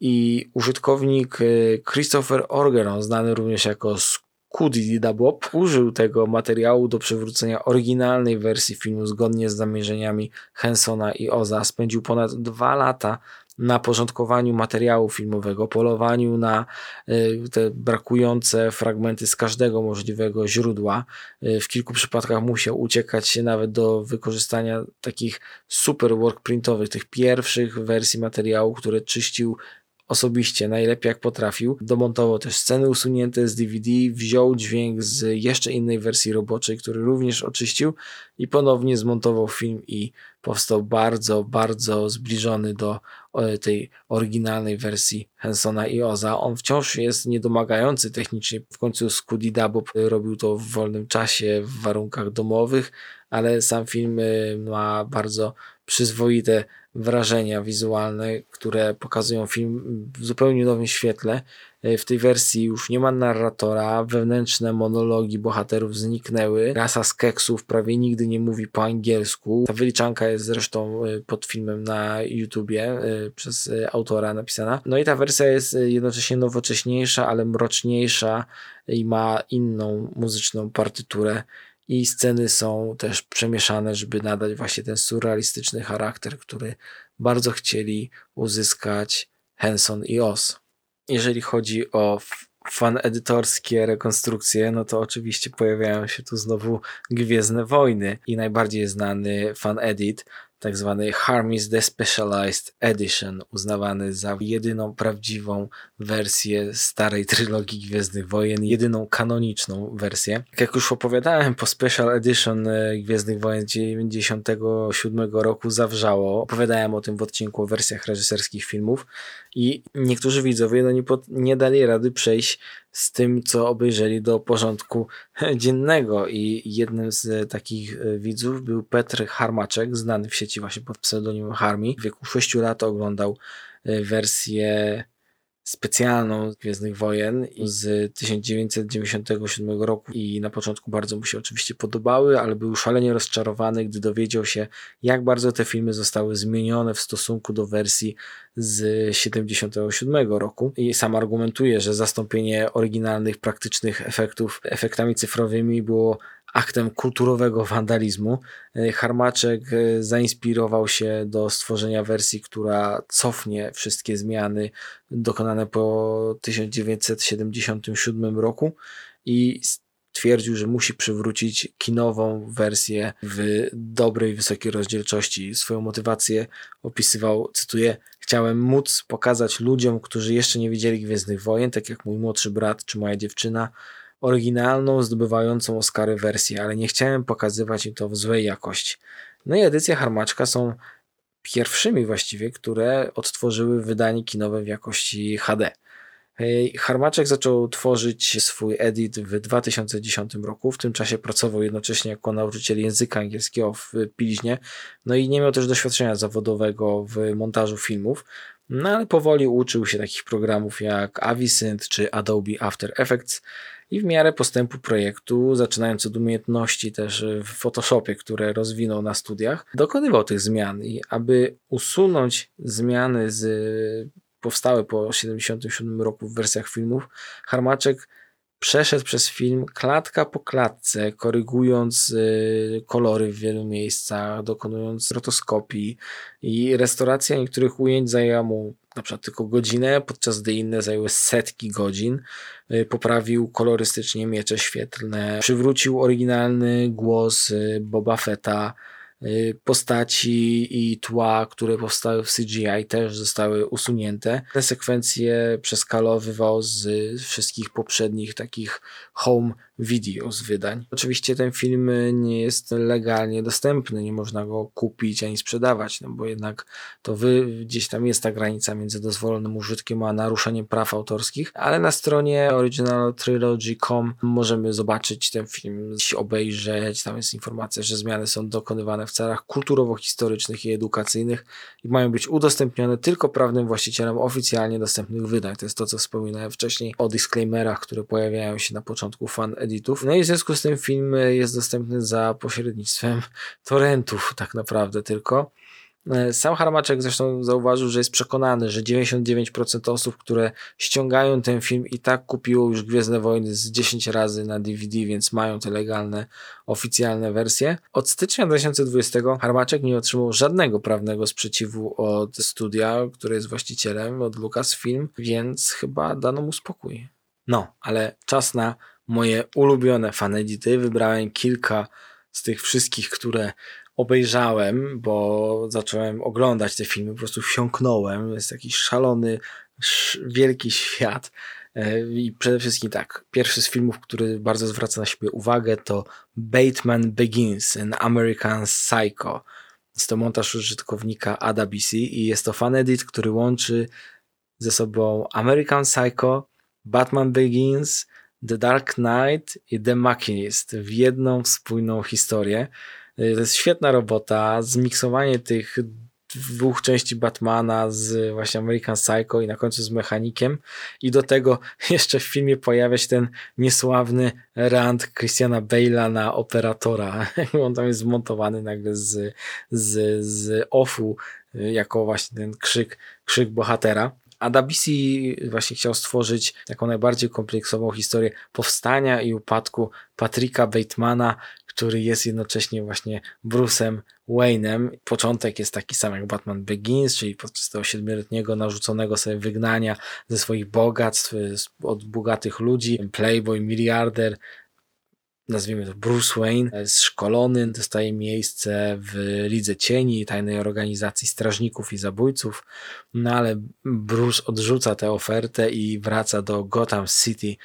A: I użytkownik y, Christopher Orgeron, znany również jako Scooody Dabob, użył tego materiału do przywrócenia oryginalnej wersji filmu zgodnie z zamierzeniami Hensona i Oza. Spędził ponad dwa lata na porządkowaniu materiału filmowego, polowaniu na y, te brakujące fragmenty z każdego możliwego źródła. Y, w kilku przypadkach musiał uciekać się nawet do wykorzystania takich super workprintowych, tych pierwszych wersji materiału, które czyścił osobiście najlepiej jak potrafił. Domontował też sceny usunięte z DVD, wziął dźwięk z jeszcze innej wersji roboczej, który również oczyścił i ponownie zmontował film i powstał bardzo, bardzo zbliżony do tej oryginalnej wersji Hensona i Oza. On wciąż jest niedomagający technicznie. W końcu Scooby Dabob robił to w wolnym czasie, w warunkach domowych, ale sam film y, ma bardzo przyzwoite wrażenia wizualne, które pokazują film w zupełnie nowym świetle. E, w tej wersji już nie ma narratora, wewnętrzne monologi bohaterów zniknęły. Rasa z keksów prawie nigdy nie mówi po angielsku. Ta wyliczanka jest zresztą e, pod filmem na YouTubie e, przez autora napisana. No i ta wersja jest jednocześnie nowocześniejsza, ale mroczniejsza i ma inną muzyczną partyturę i sceny są też przemieszane, żeby nadać właśnie ten surrealistyczny charakter, który bardzo chcieli uzyskać Henson i Oz. Jeżeli chodzi o fan edytorskie rekonstrukcje, no to oczywiście pojawiają się tu znowu Gwiezdne Wojny i najbardziej znany fan edit tak zwany Harmis The Specialized Edition, uznawany za jedyną prawdziwą wersję starej trylogii Gwiezdnych Wojen, jedyną kanoniczną wersję. Jak już opowiadałem, po Special Edition e, Gwiezdnych Wojen 97 roku zawrzało. Opowiadałem o tym w odcinku o wersjach reżyserskich filmów i niektórzy widzowie no nie, pod, nie dali rady przejść z tym, co obejrzeli do porządku dziennego. I jednym z takich e, widzów był Petr Harmaczek, znany w sieci właśnie pod pseudonimem Harmi. W wieku 6 lat oglądał e, wersję specjalną Gwiezdnych Wojen z 1997 roku i na początku bardzo mu się oczywiście podobały, ale był szalenie rozczarowany, gdy dowiedział się, jak bardzo te filmy zostały zmienione w stosunku do wersji z 77 roku. I sam argumentuje, że zastąpienie oryginalnych praktycznych efektów efektami cyfrowymi było aktem kulturowego wandalizmu. E, Harmaczek e, zainspirował się do stworzenia wersji, która cofnie wszystkie zmiany dokonane po 1977 roku i twierdził, że musi przywrócić kinową wersję w dobrej, wysokiej rozdzielczości. Swoją motywację opisywał, cytuję, chciałem móc pokazać ludziom, którzy jeszcze nie widzieli Gwiezdnych Wojen, tak jak mój młodszy brat czy moja dziewczyna, oryginalną, zdobywającą Oscary wersję, ale nie chciałem pokazywać im to w złej jakości. No i edycje Harmaczka są pierwszymi właściwie, które odtworzyły wydanie kinowe w jakości HD. Harmaczek zaczął tworzyć swój edit w 2010 roku. W tym czasie pracował jednocześnie jako nauczyciel języka angielskiego w Pilźnie. No i nie miał też doświadczenia zawodowego w montażu filmów. No ale powoli uczył się takich programów jak Avisynth czy Adobe After Effects i w miarę postępu projektu, zaczynając od umiejętności też w Photoshopie, które rozwinął na studiach, dokonywał tych zmian i aby usunąć zmiany z powstałe po 77 roku w wersjach filmów, Harmaczek przeszedł przez film klatka po klatce, korygując y, kolory w wielu miejscach, dokonując rotoskopii i restauracja niektórych ujęć zajęła mu na przykład tylko godzinę, podczas gdy inne zajęły setki godzin. Y, poprawił kolorystycznie miecze świetlne, przywrócił oryginalny głos y, Boba Fetta, postaci i tła, które powstały w CGI też zostały usunięte. Te sekwencje przeskalowywał z wszystkich poprzednich takich home videos wydań. Oczywiście ten film nie jest legalnie dostępny, nie można go kupić ani sprzedawać, no bo jednak to wy, gdzieś tam jest ta granica między dozwolonym użytkiem a naruszeniem praw autorskich, ale na stronie originaltrilogy.com możemy zobaczyć ten film, obejrzeć, tam jest informacja, że zmiany są dokonywane w celach kulturowo-historycznych i edukacyjnych i mają być udostępnione tylko prawnym właścicielom oficjalnie dostępnych wydań. To jest to, co wspominałem wcześniej o disclaimerach, które pojawiają się na początku fan editów. No i w związku z tym film jest dostępny za pośrednictwem torrentów tak naprawdę tylko. E, sam Harmaczek zresztą zauważył, że jest przekonany, że 99% osób, które ściągają ten film i tak kupiło już Gwiezdne Wojny z 10 razy na DVD, więc mają te legalne, oficjalne wersje. Od stycznia 2020 Harmaczek nie otrzymał żadnego prawnego sprzeciwu od studia, które jest właścicielem, od Lucasfilm, więc chyba dano mu spokój. No, ale czas na moje ulubione fanedity. Wybrałem kilka z tych wszystkich, które obejrzałem, bo zacząłem oglądać te filmy, po prostu wsiąknąłem. Jest jakiś szalony, wielki świat. E, I przede wszystkim tak, pierwszy z filmów, który bardzo zwraca na siebie uwagę, to Bateman Begins, an American Psycho. Jest to montaż użytkownika AdaBC i jest to fan edit, który łączy ze sobą American Psycho, Batman Begins, The Dark Knight i The Machinist w jedną spójną historię. Y, to jest świetna robota, zmiksowanie tych dwóch części Batmana z właśnie American Psycho i na końcu z Mechanikiem i do tego jeszcze w filmie pojawia się ten niesławny rant Christiana Bale'a na operatora. On tam jest zmontowany nagle z, z, z offu y, jako właśnie ten krzyk, krzyk bohatera. A WC właśnie chciał stworzyć taką najbardziej kompleksową historię powstania i upadku Patricka Batemana, który jest jednocześnie właśnie Bruce'em Wayne'em. Początek jest taki sam jak Batman Begins, czyli podczas tego siedmioletniego narzuconego sobie wygnania ze swoich bogactw, od bogatych ludzi, playboy, miliarder, nazwijmy to Bruce Wayne, jest szkolony, dostaje miejsce w Lidze Cieni, tajnej organizacji strażników i zabójców, no ale Bruce odrzuca tę ofertę i wraca do Gotham City,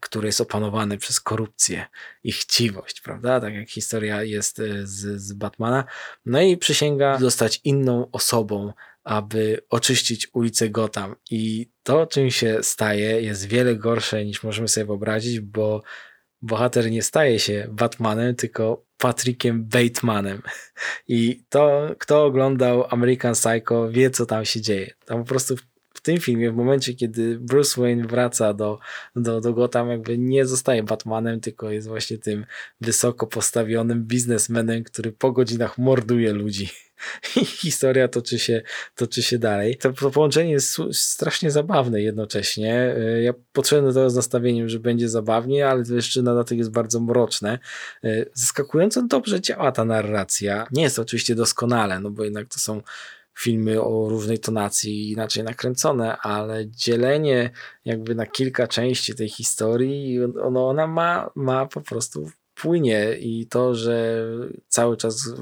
A: który jest opanowany przez korupcję i chciwość, prawda? Tak jak historia jest e, z, z Batmana. No i przysięga zostać inną osobą, aby oczyścić ulicę Gotham. I to, czym się staje, jest wiele gorsze niż możemy sobie wyobrazić, bo bohater nie staje się Batmanem, tylko Patrickiem Batemanem. I to, kto oglądał American Psycho, wie, co tam się dzieje. Tam po prostu tym filmie, w momencie, kiedy Bruce Wayne wraca do, do, do Gotham, jakby nie zostaje Batmanem, tylko jest właśnie tym wysoko postawionym biznesmenem, który po godzinach morduje ludzi. I historia toczy się, toczy się dalej. To, to połączenie jest strasznie zabawne jednocześnie. E, ja podszedłem tego z nastawieniem, że będzie zabawnie, ale to jeszcze na dodatek jest bardzo mroczne. E, zaskakująco dobrze działa ta narracja. Nie jest to oczywiście doskonale, no bo jednak to są filmy o różnej tonacji inaczej nakręcone, ale dzielenie jakby na kilka części tej historii, no ona ma, ma po prostu płynie i to, że cały czas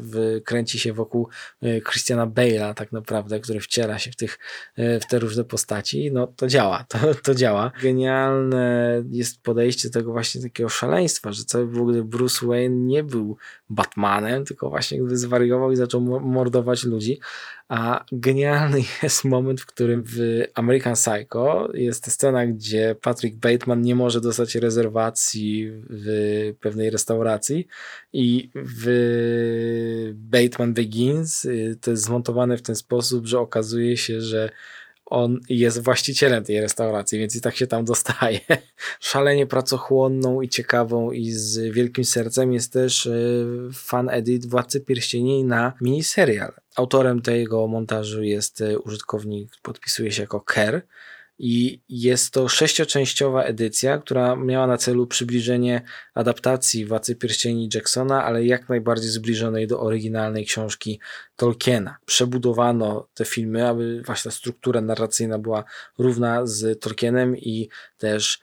A: kręci się wokół e, Christiana Bale'a tak naprawdę, który wciela się w, tych, e, w te różne postaci, no to działa, to, to działa. Genialne jest podejście tego właśnie takiego szaleństwa, że cały w ogóle Bruce Wayne nie był Batmanem, tylko właśnie jakby zwariował i zaczął mordować ludzi, a genialny jest moment, w którym w American Psycho jest scena, gdzie Patrick Bateman nie może dostać rezerwacji w pewnej restauracji i w Bateman Begins y, to jest zmontowane w ten sposób, że okazuje się, że on jest właścicielem tej restauracji, więc i tak się tam dostaje. Szalenie pracochłonną i ciekawą i z wielkim sercem jest też y, fan edit Władcy Pierścieni na miniserial. Autorem tego montażu jest y, użytkownik, podpisuje się jako Ker I jest to sześcioczęściowa edycja, która miała na celu przybliżenie adaptacji Władcy Pierścieni Jacksona, ale jak najbardziej zbliżonej do oryginalnej książki Tolkiena. Przebudowano te filmy, aby właśnie struktura narracyjna była równa z Tolkienem i też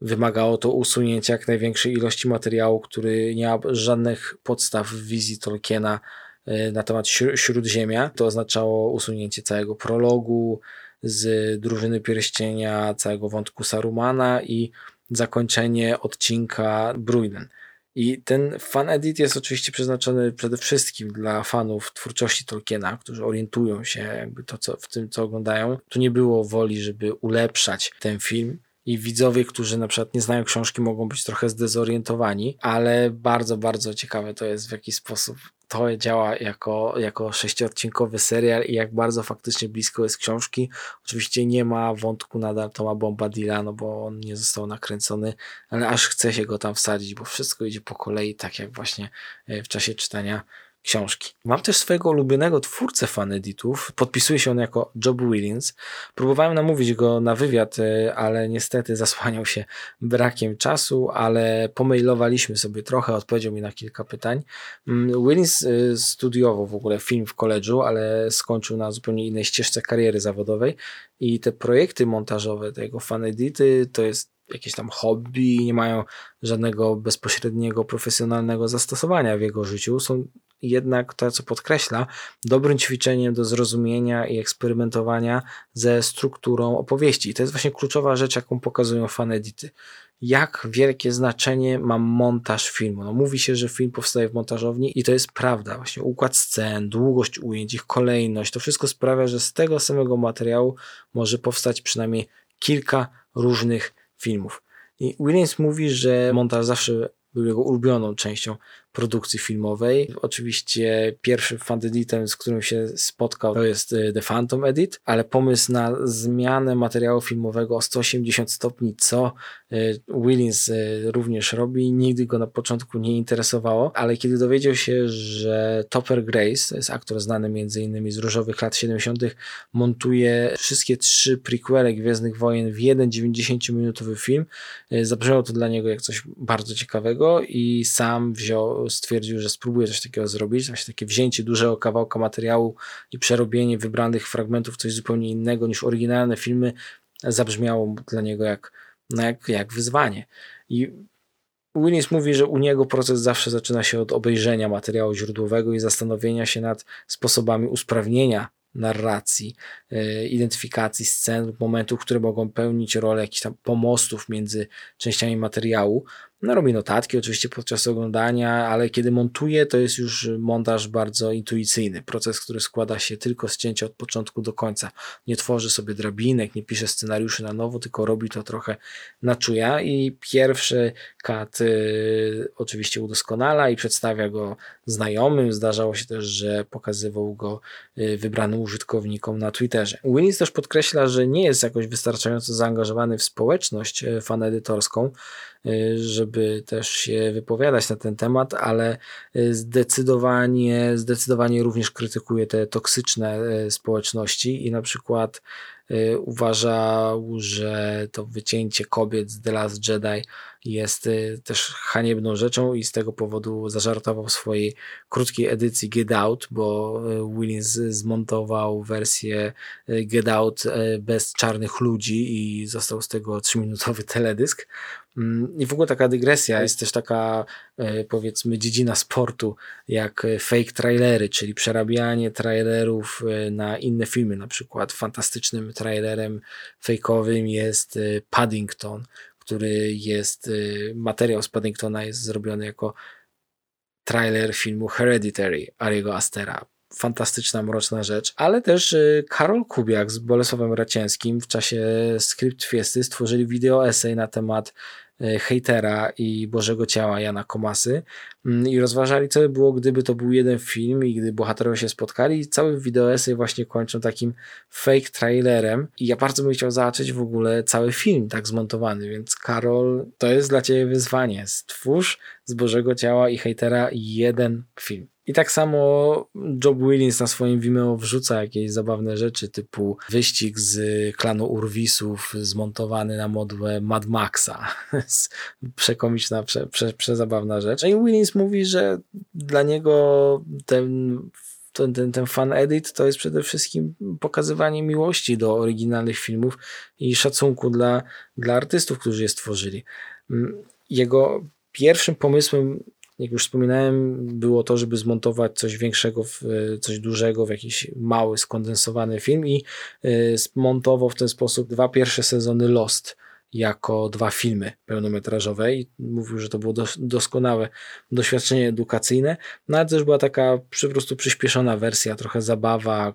A: wymagało to usunięcia jak największej ilości materiału, który nie ma żadnych podstaw w wizji Tolkiena e, na temat Śródziemia. To oznaczało usunięcie całego prologu, z drużyny pierścienia, całego wątku Sarumana i zakończenie odcinka Bruinen. I ten fan edit jest oczywiście przeznaczony przede wszystkim dla fanów twórczości Tolkiena, którzy orientują się jakby to, co, w tym, co oglądają. Tu nie było woli, żeby ulepszać ten film. I widzowie, którzy na przykład nie znają książki, mogą być trochę zdezorientowani, ale bardzo, bardzo ciekawe to jest, w jaki sposób to działa jako, jako sześciodcinkowy serial i jak bardzo faktycznie blisko jest książki. Oczywiście nie ma wątku nadal Toma Bombadila, no bo on nie został nakręcony, ale aż chce się go tam wsadzić, bo wszystko idzie po kolei, tak jak właśnie e, w czasie czytania książki. Mam też swojego ulubionego twórcę faneditów. Podpisuje się on jako Job Willings. Próbowałem namówić go na wywiad, e, ale niestety zasłaniał się brakiem czasu, ale pomailowaliśmy sobie trochę, odpowiedział mi na kilka pytań. Mm, Willings e, studiował w ogóle film w koledżu, ale skończył na zupełnie innej ścieżce kariery zawodowej i te projekty montażowe tego fanedity to jest jakieś tam hobby, nie mają żadnego bezpośredniego, profesjonalnego zastosowania w jego życiu. Są jednak to, co podkreśla, dobrym ćwiczeniem do zrozumienia i eksperymentowania ze strukturą opowieści. I to jest właśnie kluczowa rzecz, jaką pokazują fanedity. Jak wielkie znaczenie ma montaż filmu. No, mówi się, że film powstaje w montażowni i to jest prawda. Właśnie układ scen, długość ujęć, ich kolejność, to wszystko sprawia, że z tego samego materiału może powstać przynajmniej kilka różnych filmów. I Williams mówi, że montaż zawsze był jego ulubioną częścią produkcji filmowej. Oczywiście pierwszym fan-editem, z którym się spotkał, to jest y, The Phantom Edit, ale pomysł na zmianę materiału filmowego o 180 stopni, co y, Willins y, również robi, nigdy go na początku nie interesowało, ale kiedy dowiedział się, że Topper Grace, to jest aktor znany innymi z Różowych lat 70., montuje wszystkie trzy prequele Gwiezdnych Wojen w jeden 90-minutowy film, zabrzmiało to dla niego jak coś bardzo ciekawego i sam wziął stwierdził, że spróbuje coś takiego zrobić, właśnie takie wzięcie dużego kawałka materiału i przerobienie wybranych fragmentów coś zupełnie innego niż oryginalne filmy zabrzmiało dla niego jak, no jak, jak wyzwanie. I Willis mówi, że u niego proces zawsze zaczyna się od obejrzenia materiału źródłowego i zastanowienia się nad sposobami usprawnienia narracji, e, identyfikacji scen momentów, które mogą pełnić rolę jakichś tam pomostów między częściami materiału. No, notatki oczywiście podczas oglądania, ale kiedy montuje, to jest już montaż bardzo intuicyjny. Proces, który składa się tylko z cięcia od początku do końca. Nie tworzy sobie drabinek, nie pisze scenariuszy na nowo, tylko robi to trochę na czuja i pierwszy kat y, oczywiście udoskonala i przedstawia go znajomym. Zdarzało się też, że pokazywał go y, wybranym użytkownikom na Twitterze. Willis też podkreśla, że nie jest jakoś wystarczająco zaangażowany w społeczność y, fanedytorską, żeby też się wypowiadać na ten temat, ale y, zdecydowanie, zdecydowanie również krytykuje te toksyczne y, społeczności i na przykład uważał, że to wycięcie kobiet z The Last Jedi jest też haniebną rzeczą i z tego powodu zażartował swojej krótkiej edycji Get Out, bo Williams zmontował wersję Get Out bez czarnych ludzi i został z tego trzyminutowy teledysk. Mm, I w ogóle taka dygresja, jest też taka powiedzmy dziedzina sportu, jak fake trailery, czyli przerabianie trailerów na inne filmy. Na przykład fantastycznym trailerem fake'owym jest Paddington, który jest, materiał z Paddingtona jest zrobiony jako trailer filmu Hereditary Ariego Astera fantastyczna, mroczna rzecz, ale też Karol Kubiak z Bolesławem Racięskim w czasie Script Fiesty stworzyli wideo esej na temat E, hejtera i Bożego Ciała Jana Komasy. Mm, i rozważali, co by było, gdyby to był jeden film i gdy bohaterowie się spotkali. I cały wideoesy właśnie kończą takim fake trailerem. I ja bardzo bym chciał zobaczyć w ogóle cały film tak zmontowany, więc Karol, to jest dla ciebie wyzwanie. Stwórz z Bożego Ciała i hejtera jeden film. I tak samo Job Willins na swoim Vimeo wrzuca jakieś zabawne rzeczy typu wyścig z klanu Urwisów zmontowany na modłę Mad Maxa. Przekomiczna, prze, prze, przezabawna rzecz. No I Willins mówi, że dla niego ten ten, ten, ten fan edit to jest przede wszystkim pokazywanie miłości do oryginalnych filmów i szacunku dla, dla artystów, którzy je stworzyli. Mm, jego pierwszym pomysłem jak już wspominałem, było to, żeby zmontować coś większego, coś dużego w jakiś mały, skondensowany film i y, zmontował w ten sposób dwa pierwsze sezony Lost jako dwa filmy pełnometrażowe i mówił, że to było doskonałe doświadczenie edukacyjne, no ale też była taka po prostu przyspieszona wersja, trochę zabawa,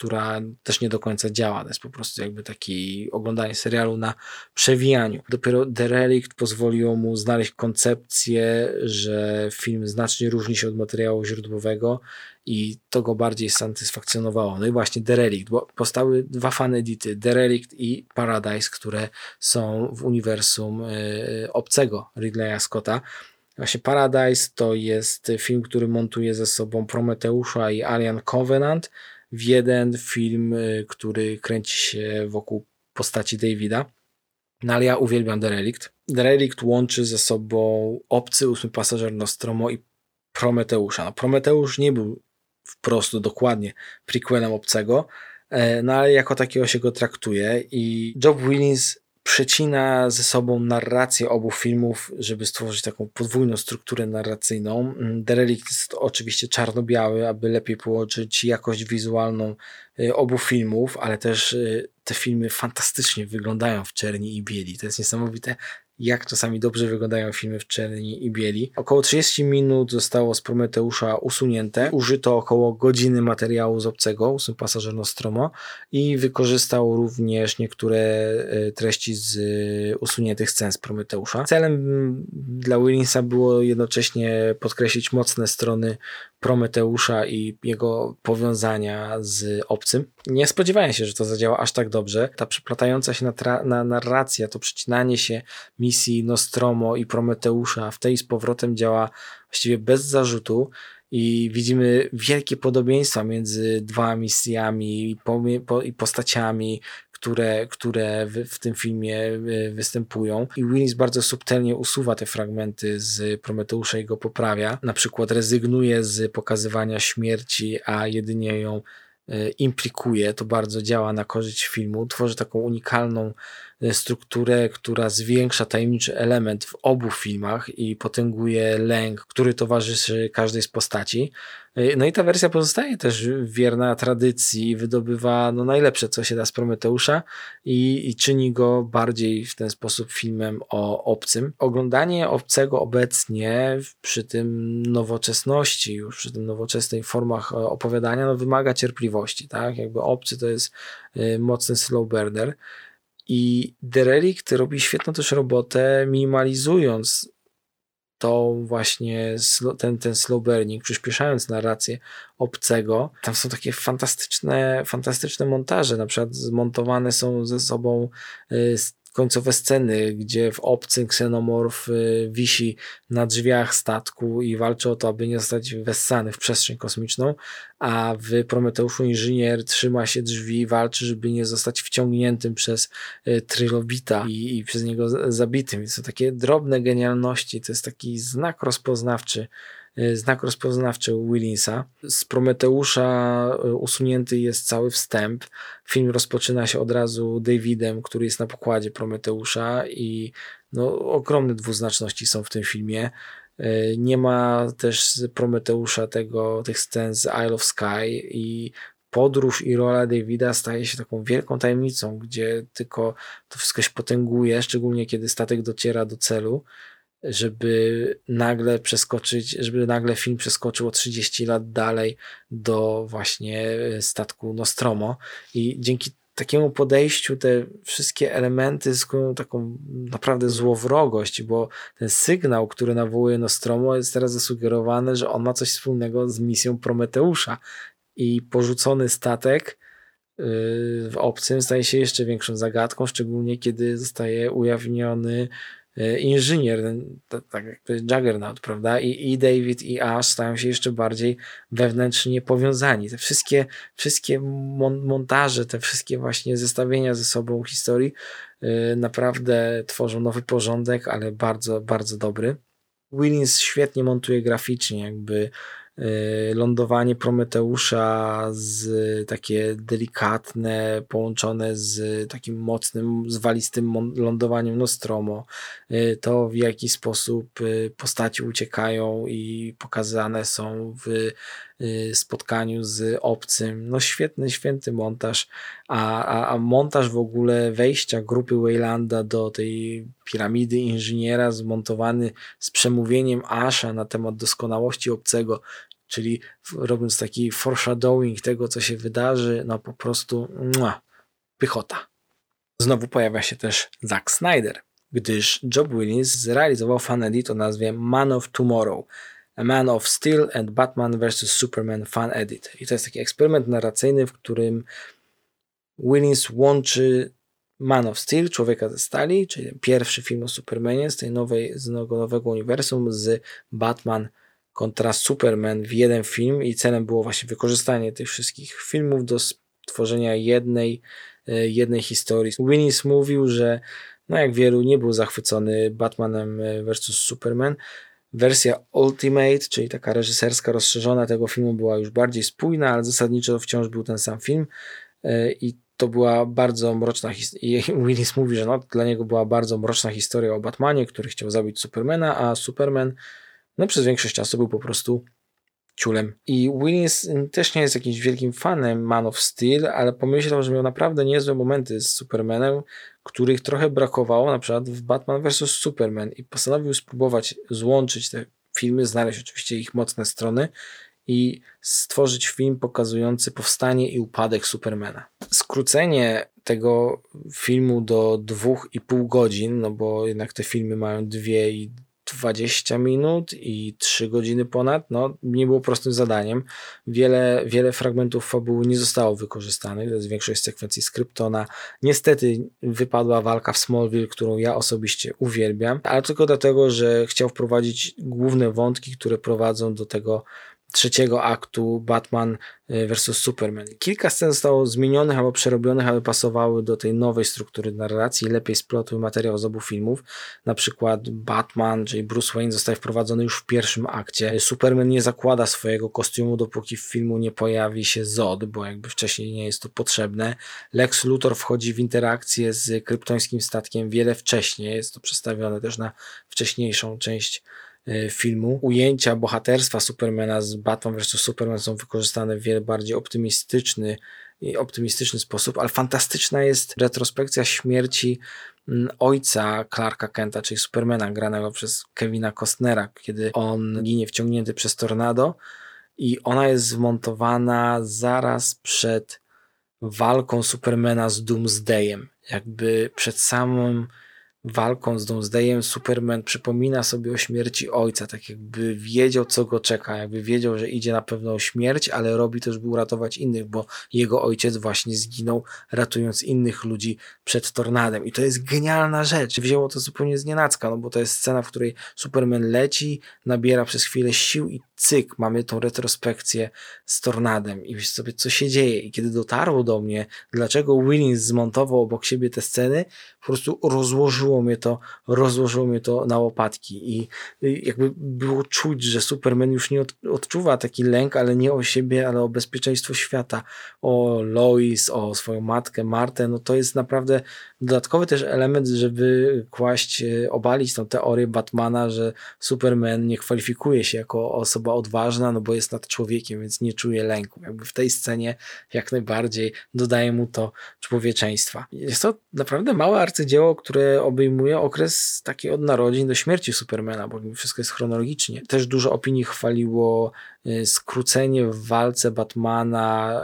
A: która też nie do końca działa. To jest po prostu jakby taki oglądanie serialu na przewijaniu. Dopiero The Relict pozwoliło mu znaleźć koncepcję, że film znacznie różni się od materiału źródłowego i to go bardziej satysfakcjonowało. No i właśnie The Relict, bo powstały dwa fan edity, The Relict i Paradise, które są w uniwersum yy, obcego Ridleya Scotta. Właśnie Paradise to jest film, który montuje ze sobą Prometeusza i Alien Covenant, w jeden film, y, który kręci się wokół postaci Davida. No ale ja uwielbiam Derelict. Derelict łączy ze sobą obcy ósmy pasażer Nostromo i Prometeusza. No, Prometeusz nie był wprost dokładnie prequelem obcego, e, no ale jako takiego się go traktuje i Job Willins przecina ze sobą narrację obu filmów, żeby stworzyć taką podwójną strukturę narracyjną. The Relic jest oczywiście czarno-biały, aby lepiej połączyć jakość wizualną y, obu filmów, ale też y, te filmy fantastycznie wyglądają w czerni i bieli. To jest niesamowite, jak czasami dobrze wyglądają filmy w czerni i bieli. Około 30 minut zostało z Prometeusza usunięte. Użyto około godziny materiału z obcego, ósmy pasażer Nostromo i wykorzystał również niektóre e, treści z e, usuniętych scen z Prometeusza. Celem dla Willinsa było jednocześnie podkreślić mocne strony Prometeusza i jego powiązania z obcym. Nie spodziewałem się, że to zadziała aż tak dobrze. Ta przeplatająca się na, na narracja, to przecinanie się misji Nostromo i Prometeusza w tej z powrotem działa właściwie bez zarzutu i widzimy wielkie podobieństwa między dwoma misjami i postaciami, które, które w, w, tym filmie e, występują. I Willis bardzo subtelnie usuwa te fragmenty z Prometeusza i go poprawia. Na przykład rezygnuje z pokazywania śmierci, a jedynie ją e, implikuje. To bardzo działa na korzyść filmu. Tworzy taką unikalną e, strukturę, która zwiększa tajemniczy element w obu filmach i potęguje lęk, który towarzyszy każdej z postaci. E, no i ta wersja pozostaje też wierna tradycji, wydobywa no, najlepsze, co się da z Prometeusza i, i czyni go bardziej w ten sposób filmem o obcym. Oglądanie obcego obecnie przy tym nowoczesności, już przy tym nowoczesnej formach e, opowiadania, no, wymaga cierpliwości, tak? Jakby obcy to jest y, mocny slow burner. I Derelict robi świetną też robotę, minimalizując tą właśnie ten, ten slow burning, przyspieszając narrację obcego. Tam są takie fantastyczne, fantastyczne montaże, na przykład zmontowane są ze sobą y, końcowe sceny, gdzie w obcym ksenomorf y, wisi na drzwiach statku i walczy o to, aby nie zostać wessany w przestrzeń kosmiczną, a w Prometeuszu inżynier trzyma się drzwi, walczy, żeby nie zostać wciągniętym przez y, trylobita i, i przez niego zabitym. Więc są takie drobne genialności, to jest taki znak rozpoznawczy znak rozpoznawczy Willinsa. Z Prometeusza e, usunięty jest cały wstęp. Film rozpoczyna się od razu Davidem, który jest na pokładzie Prometeusza i no, ogromne dwuznaczności są w tym filmie. E, nie ma też z Prometeusza tego, tych scen z Isle of Sky i podróż i rola Davida staje się taką wielką tajemnicą, gdzie tylko to wszystko się potęguje, szczególnie kiedy statek dociera do celu żeby nagle przeskoczyć, żeby nagle film przeskoczył o 30 lat dalej do właśnie statku Nostromo. I dzięki takiemu podejściu te wszystkie elementy zyskują taką naprawdę złowrogość, bo ten sygnał, który nawołuje Nostromo jest teraz zasugerowany, że on ma coś wspólnego z misją Prometeusza. I porzucony statek yy, w obcym staje się jeszcze większą zagadką, szczególnie kiedy zostaje ujawniony E, inżynier, tak jak to jest Juggernaut, prawda? I, I David i Ash stają się jeszcze bardziej wewnętrznie powiązani. Te wszystkie, wszystkie mon montaże, te wszystkie właśnie zestawienia ze sobą historii yy, naprawdę tworzą nowy porządek, ale bardzo, bardzo dobry. Willins świetnie montuje graficznie, jakby lądowanie Prometeusza z takie delikatne, połączone z takim mocnym, zwalistym lądowaniem Nostromo, y, to w jaki sposób y, postaci uciekają i pokazane są w spotkaniu z obcym. No świetny, święty montaż, a, a, a montaż w ogóle wejścia grupy Waylanda do tej piramidy inżyniera zmontowany z przemówieniem Asha na temat doskonałości obcego, czyli robiąc taki foreshadowing tego, co się wydarzy, no po prostu mua, pychota. Znowu pojawia się też Zack Snyder, gdyż Job Williams zrealizował fan edit o nazwie Man of Tomorrow, A Man of Steel and Batman vs. Superman fan edit. I to jest taki eksperyment narracyjny, w którym Williams łączy Man of Steel, Człowieka ze Stali, czyli pierwszy film o Supermanie z tej nowej, z nowego uniwersum, z Batman kontra Superman w jeden film i celem było właśnie wykorzystanie tych wszystkich filmów do stworzenia jednej, e, jednej historii. Winnis mówił, że no jak wielu nie był zachwycony Batmanem e, vs Superman. Wersja Ultimate, czyli taka reżyserska, rozszerzona tego filmu była już bardziej spójna, ale zasadniczo wciąż był ten sam film e, i to była bardzo mroczna historia. Willis mówi, że no, dla niego była bardzo mroczna historia o Batmanie, który chciał zabić Supermana, a Superman no przez większość czasu był po prostu ciulem. I Willis też nie jest jakimś wielkim fanem Man of Steel, ale pomyślał, że miał naprawdę niezłe momenty z Supermanem, których trochę brakowało na przykład w Batman vs. Superman i postanowił spróbować złączyć te filmy, znaleźć oczywiście ich mocne strony i stworzyć film pokazujący powstanie i upadek Supermana. Skrócenie tego filmu do dwóch i pół godzin, no bo jednak te filmy mają dwie i 20 minut i 3 godziny ponad, no nie było prostym zadaniem. Wiele, wiele fragmentów fabuły nie zostało wykorzystanych, to jest większość sekwencji Skryptona. Niestety wypadła walka w Smallville, którą ja osobiście uwielbiam, ale tylko dlatego, że chciał wprowadzić główne wątki, które prowadzą do tego trzeciego aktu Batman e, vs. Superman. Kilka scen zostało zmienionych albo przerobionych, aby pasowały do tej nowej struktury narracji i lepiej splotły materiał z obu filmów. Na przykład Batman, czyli Bruce Wayne zostaje wprowadzony już w pierwszym akcie. Superman nie zakłada swojego kostiumu, dopóki w filmu nie pojawi się Zod, bo jakby wcześniej nie jest to potrzebne. Lex Luthor wchodzi w interakcję z kryptońskim statkiem wiele wcześniej. Jest to przedstawione też na wcześniejszą część filmu. Ujęcia bohaterstwa Supermana z Batman vs. Superman są wykorzystane w wiele bardziej optymistyczny optymistyczny sposób, ale fantastyczna jest retrospekcja śmierci mm, ojca Clarka Kenta, czyli Supermana, granego przez Kevina Costnera, kiedy on ginie wciągnięty przez tornado i ona jest zmontowana zaraz przed walką Supermana z Doomsdayem. Jakby przed samym walką z Doomsdayem Superman przypomina sobie o śmierci ojca, tak jakby wiedział, co go czeka, jakby wiedział, że idzie na pewno śmierć, ale robi to, żeby uratować innych, bo jego ojciec właśnie zginął, ratując innych ludzi przed tornadem. I to jest genialna rzecz. Wzięło to zupełnie z nienacka, no bo to jest scena, w której Superman leci, nabiera przez chwilę sił i cyk, mamy tą retrospekcję z tornadem i wiesz sobie, co się dzieje. I kiedy dotarło do mnie, dlaczego Willings zmontował obok siebie te sceny, po prostu rozłożyło mnie to, rozłożyło mnie to na łopatki i jakby było czuć, że Superman już nie odczuwa taki lęk, ale nie o siebie, ale o bezpieczeństwo świata, o Lois, o swoją matkę Martę, no to jest naprawdę dodatkowy też element, żeby kłaść, e, obalić tą teorię Batmana, że Superman nie kwalifikuje się jako osoba odważna, no bo jest nad człowiekiem, więc nie czuje lęku. Jakby w tej scenie jak najbardziej dodaje mu to człowieczeństwa. Jest to naprawdę małe arcydzieło, które obejmuje okres taki od narodzin do śmierci Supermana, bo wszystko jest chronologicznie. Też dużo opinii chwaliło y, skrócenie w walce Batmana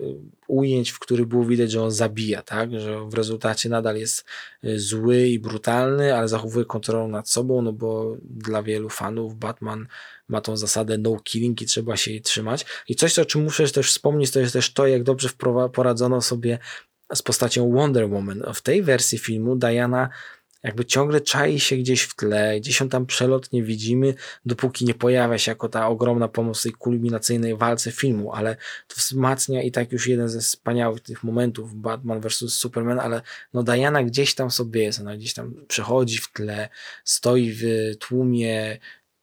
A: y, ujęć, w których było widać, że on zabija, tak? że w rezultacie nadal jest zły i brutalny, ale zachowuje kontrolę nad sobą, no bo dla wielu fanów Batman ma tą zasadę no killing i trzeba się jej trzymać. I coś, o czym muszę też wspomnieć, to jest też to, jak dobrze poradzono sobie z postacią Wonder Woman. W tej wersji filmu Diana jakby ciągle czai się gdzieś w tle, gdzieś on tam przelotnie widzimy, dopóki nie pojawia się jako ta ogromna pomoc tej kulminacyjnej walce filmu, ale to wzmacnia i tak już jeden ze wspaniałych tych momentów Batman vs. Superman, ale no Diana gdzieś tam sobie jest, ona gdzieś tam przechodzi w tle, stoi w tłumie,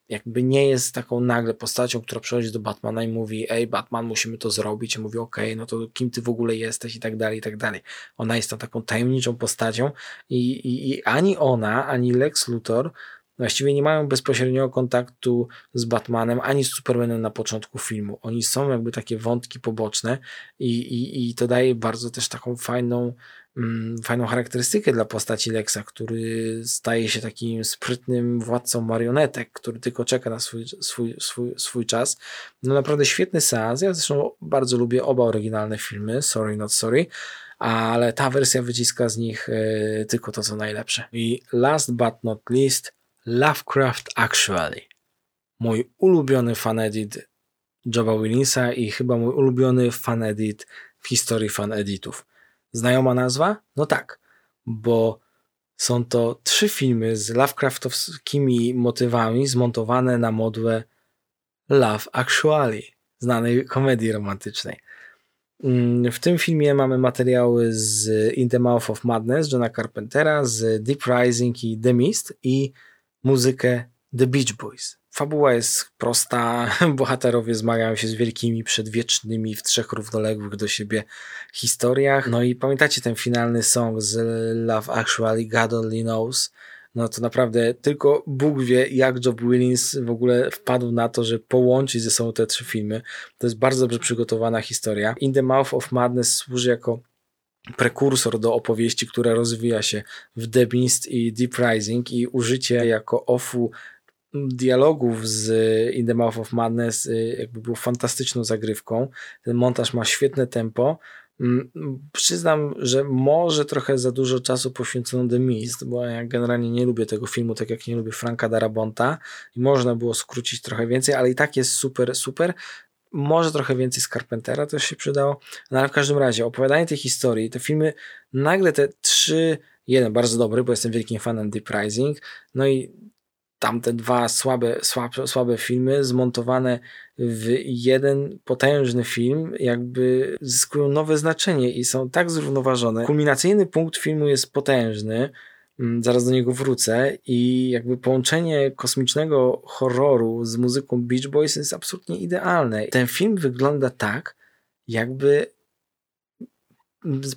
A: jakby nie jest taką nagle postacią, która przychodzi do Batmana i mówi, ej Batman, musimy to zrobić, i mówi, okej, okay, no to kim ty w ogóle jesteś i tak dalej, i tak dalej. Ona jest tam taką tajemniczą postacią i, i, i ani ona, ani Lex Luthor właściwie nie mają bezpośredniego kontaktu z Batmanem ani z Supermanem na początku filmu. Oni są jakby takie wątki poboczne i, i, i to daje bardzo też taką fajną fajną charakterystykę dla postaci Lexa, który staje się takim sprytnym władcą marionetek, który tylko czeka na swój, swój, swój, swój czas. No naprawdę świetny seans. Ja zresztą bardzo lubię oba oryginalne filmy, Sorry Not Sorry, ale ta wersja wyciska z nich e, tylko to, co najlepsze. I last but not least, Lovecraft Actually. Mój ulubiony fanedit Joba Willinsa i chyba mój ulubiony fanedit w historii faneditów. Znajoma nazwa? No tak, bo są to trzy filmy z Lovecraftowskimi motywami zmontowane na modłę Love Actually, znanej komedii romantycznej. Mm, w tym filmie mamy materiały z In the Mouth of Madness Johna Carpentera, z Deep Rising i The Mist i muzykę The Beach Boys. Fabuła jest prosta. Bohaterowie zmagają się z wielkimi, przedwiecznymi w trzech równoległych do siebie historiach. No i pamiętacie ten finalny song z Love Actually, God Only Knows. No to naprawdę tylko Bóg wie, jak Job Willins w ogóle wpadł na to, że połączyć ze sobą te trzy filmy. To jest bardzo dobrze przygotowana historia. In the Mouth of Madness służy jako prekursor do opowieści, która rozwija się w The Beast i Deep Rising i użycie jako ofu dialogów z In the Mouth of Madness y, jakby był fantastyczną zagrywką. Ten montaż ma świetne tempo. Mm, przyznam, że może trochę za dużo czasu poświęcono The Mist, bo ja generalnie nie lubię tego filmu, tak jak nie lubię Franka Darabonta i można było skrócić trochę więcej, ale i tak jest super, super. Może trochę więcej z Carpentera też się przydało, no ale w każdym razie opowiadanie tej historii, te filmy, nagle te trzy, jeden bardzo dobry, bo jestem wielkim fanem Deep Rising, no i tamte dwa słabe, słabe, słabe filmy zmontowane w jeden potężny film jakby zyskują nowe znaczenie i są tak zrównoważone. Kulminacyjny punkt filmu jest potężny, mm, zaraz do niego wrócę i jakby połączenie kosmicznego horroru z muzyką Beach Boys jest absolutnie idealne. Ten film wygląda tak, jakby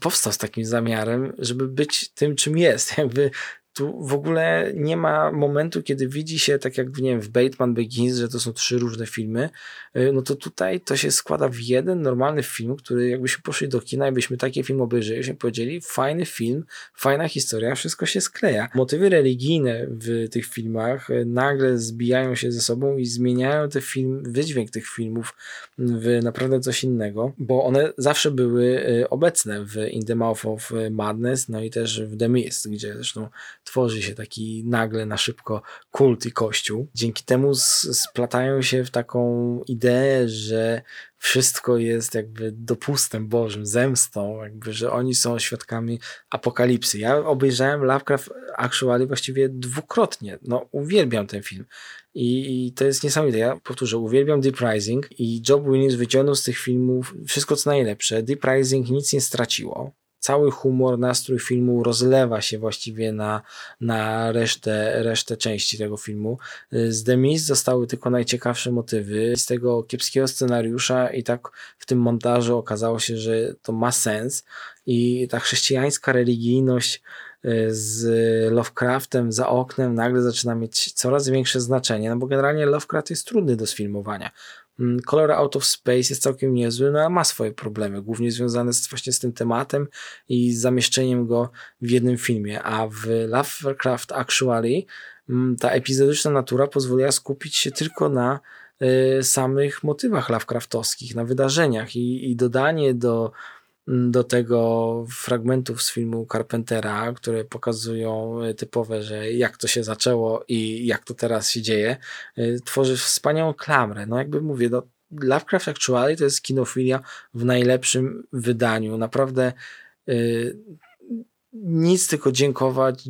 A: powstał z takim zamiarem, żeby być tym, czym jest. Jakby tu w ogóle nie ma momentu, kiedy widzi się, tak jak nie wiem, w Bateman Begins, że to są trzy różne filmy, y, no to tutaj to się składa w jeden normalny film, który jakbyśmy poszli do kina i byśmy taki film obejrzeli, byśmy powiedzieli, fajny film, fajna historia, wszystko się skleja. Motywy religijne w tych filmach y, nagle zbijają się ze sobą i zmieniają te film, wydźwięk tych filmów w naprawdę coś innego, bo one zawsze były y, obecne w In the Mouth of Madness, no i też w The Mist, gdzie zresztą tworzy się taki nagle na szybko kult i kościół. Dzięki temu splatają się w taką ideę, że wszystko jest jakby dopustem Bożym, zemstą, jakby, że oni są świadkami apokalipsy. Ja obejrzałem Lovecraft Actually właściwie dwukrotnie. No, uwielbiam ten film. I, I, to jest niesamowite. Ja powtórzę, uwielbiam Deep Rising i Job Williams wyciągnął z tych filmów wszystko co najlepsze. Deep Rising nic nie straciło cały humor, nastrój filmu rozlewa się właściwie na, na resztę, resztę części tego filmu. Z The Mist zostały tylko najciekawsze motywy. Z tego kiepskiego scenariusza i tak w tym montażu okazało się, że to ma sens i ta chrześcijańska religijność y, z Lovecraftem za oknem nagle zaczyna mieć coraz większe znaczenie, no bo generalnie Lovecraft jest trudny do sfilmowania. Mm, Color Out of Space jest całkiem niezły, no ale ma swoje problemy, głównie związane z, właśnie z tym tematem i zamieszczeniem go w jednym filmie, a w Lovecraft Actually mm, ta epizodyczna natura pozwoliła skupić się tylko na y, samych motywach Lovecraftowskich, na wydarzeniach i, i dodanie do, do tego fragmentów z filmu Carpentera, które pokazują typowe, że jak to się zaczęło i jak to teraz się dzieje, y, tworzy wspaniałą klamrę. No jakby mówię, no, Lovecraft Actually to jest kinofilia w najlepszym wydaniu. Naprawdę y, nic tylko dziękować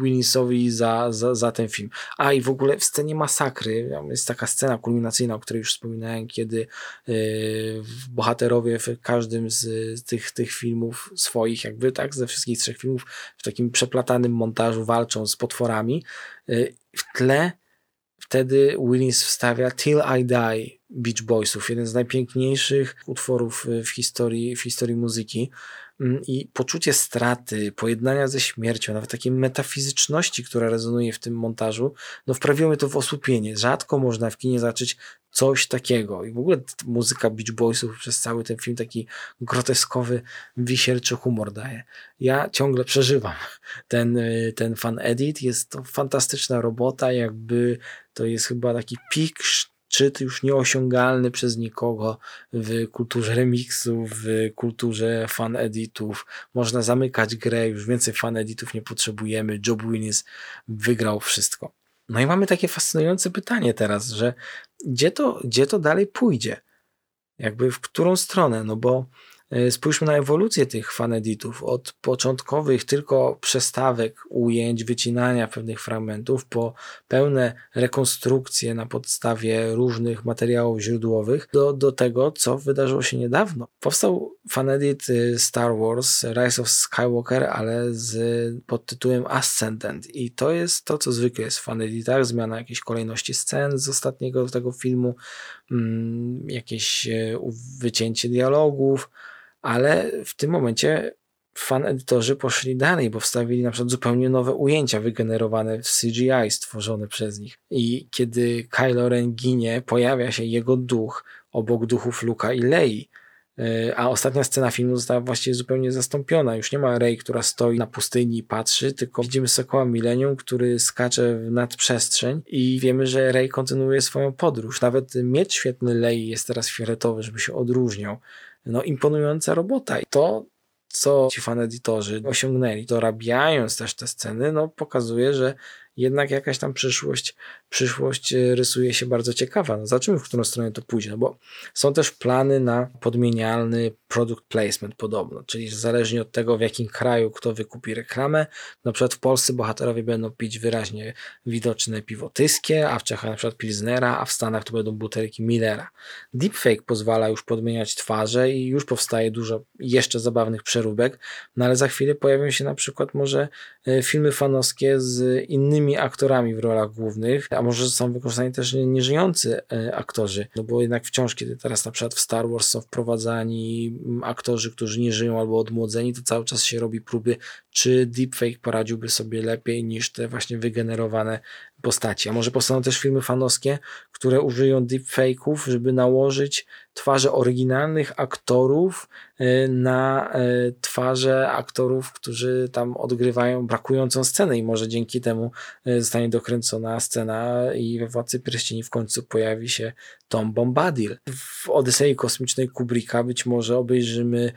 A: Willisowi za, za, za ten film. A i w ogóle w scenie masakry jest taka scena kulminacyjna, o której już wspominałem, kiedy yy, bohaterowie w każdym z, tych, tych filmów swoich, jakby tak, ze wszystkich trzech filmów, w takim przeplatanym montażu walczą z potworami. Yy, w tle wtedy Willis wstawia Till I Die Beach Boysów, jeden z najpiękniejszych utworów w historii, w historii muzyki. Mm, i poczucie straty, pojednania ze śmiercią, nawet takiej metafizyczności, która rezonuje w tym montażu, no wprawiło mnie to w osłupienie. Rzadko można w kinie zacząć coś takiego. I w ogóle muzyka Beach Boysów przez cały ten film taki groteskowy, wisielczy humor daje. Ja ciągle przeżywam ten, y, ten fan edit. Jest to fantastyczna robota, jakby to jest chyba taki pik szczyt już nieosiągalny przez nikogo w kulturze remixów, w kulturze fan editów. Można zamykać grę, już więcej fan editów nie potrzebujemy. Job Willis wygrał wszystko. No i mamy takie fascynujące pytanie teraz, że gdzie to, gdzie to dalej pójdzie? Jakby w którą stronę? No bo spójrzmy na ewolucję tych faneditów. Od początkowych tylko przestawek, ujęć, wycinania pewnych fragmentów, po pełne rekonstrukcje na podstawie różnych materiałów źródłowych, do, do tego, co wydarzyło się niedawno. Powstał fanedit y, Star Wars Rise of Skywalker, ale z pod tytułem Ascendant. I to jest to, co zwykle jest w faneditach, zmiana jakiejś kolejności scen z ostatniego tego filmu, mm, jakieś y, wycięcie dialogów, ale w tym momencie fan edytorzy poszli dalej, bo wstawili na przykład zupełnie nowe ujęcia wygenerowane w CGI stworzone przez nich. I kiedy Kylo Ren ginie, pojawia się jego duch obok duchów Luka i Lei. E, a ostatnia scena filmu została właściwie zupełnie zastąpiona. Już nie ma Rey, która stoi na pustyni i patrzy, tylko widzimy Sokoła Millennium, który skacze w nadprzestrzeń i wiemy, że Rey kontynuuje swoją podróż. Nawet miecz świetny Lei jest teraz fioletowy, żeby się odróżniał no, imponująca robota. I to, co ci faneditorzy osiągnęli, dorabiając też te sceny, no, pokazuje, że jednak jakaś tam przyszłość, przyszłość e, rysuje się bardzo ciekawa. No zobaczymy, w którą stronę to pójdzie, no bo są też plany na podmienialny product placement podobno, czyli zależnie od tego, w jakim kraju kto wykupi reklamę, na przykład w Polsce bohaterowie będą pić wyraźnie widoczne piwo tyskie, a w Czechach na przykład Pilsnera, a w Stanach to będą butelki Millera. Deepfake pozwala już podmieniać twarze i już powstaje dużo jeszcze zabawnych przeróbek, no ale za chwilę pojawią się na przykład może e, filmy fanowskie z innymi aktorami w rolach głównych, a może są wykorzystani też nieżyjący e, aktorzy, no bo jednak wciąż, kiedy teraz na przykład w Star Wars są wprowadzani mm, aktorzy, którzy nie żyją albo odmłodzeni, to cały czas się robi próby, czy deepfake poradziłby sobie lepiej niż te właśnie wygenerowane postaci. A może powstaną też filmy fanowskie, które użyją deepfake'ów, żeby nałożyć twarze oryginalnych aktorów e, na e, twarze aktorów, którzy tam odgrywają brakującą scenę i może dzięki temu e, zostanie dokręcona scena i we Władcy Pierścieni w końcu pojawi się Tom Bombadil. W Odysei Kosmicznej Kubricka być może obejrzymy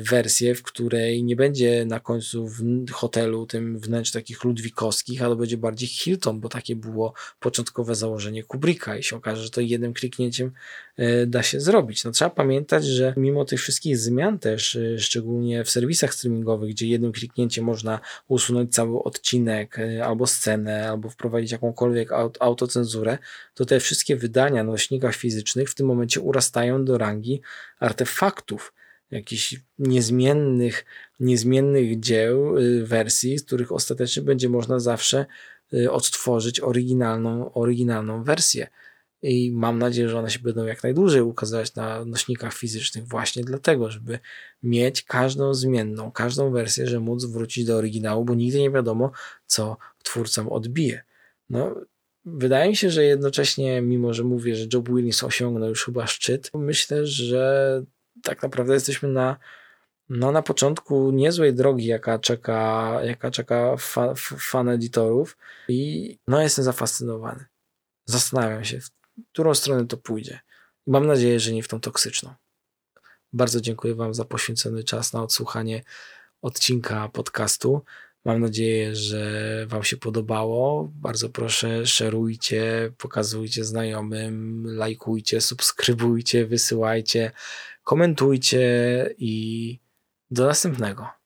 A: wersję, w której nie będzie na końcu w hotelu tym wnętrz takich ludwikowskich, ale będzie bardziej Hilton, bo takie było początkowe założenie Kubricka i się okaże, że to jednym kliknięciem e, da się zrobić. No trzeba pamiętać, że mimo tych wszystkich zmian też, e, szczególnie w serwisach streamingowych, gdzie jednym kliknięciem można usunąć cały odcinek albo scenę, albo wprowadzić jakąkolwiek autocenzurę, to te wszystkie wydania nośnikach fizycznych w tym momencie urastają do rangi artefaktów jakichś niezmiennych, niezmiennych dzieł, y, wersji, z których ostatecznie będzie można zawsze y, odtworzyć oryginalną, oryginalną wersję. I mam nadzieję, że one się będą jak najdłużej ukazywać na nośnikach fizycznych, właśnie dlatego, żeby mieć każdą zmienną, każdą wersję, żeby móc wrócić do oryginału, bo nigdy nie wiadomo, co twórcom odbije. No, wydaje mi się, że jednocześnie, mimo że mówię, że Job Willis osiągnął już chyba szczyt, myślę, że tak naprawdę jesteśmy na, no, na początku niezłej drogi, jaka czeka, jaka czeka fa, fan editorów i no jestem zafascynowany. Zastanawiam się, w którą stronę to pójdzie. Mam nadzieję, że nie w tą toksyczną. Bardzo dziękuję Wam za poświęcony czas na odsłuchanie odcinka podcastu. Mam nadzieję, że Wam się podobało. Bardzo proszę, szerujcie, pokazujcie znajomym, lajkujcie, subskrybujcie, wysyłajcie, komentujcie i do następnego.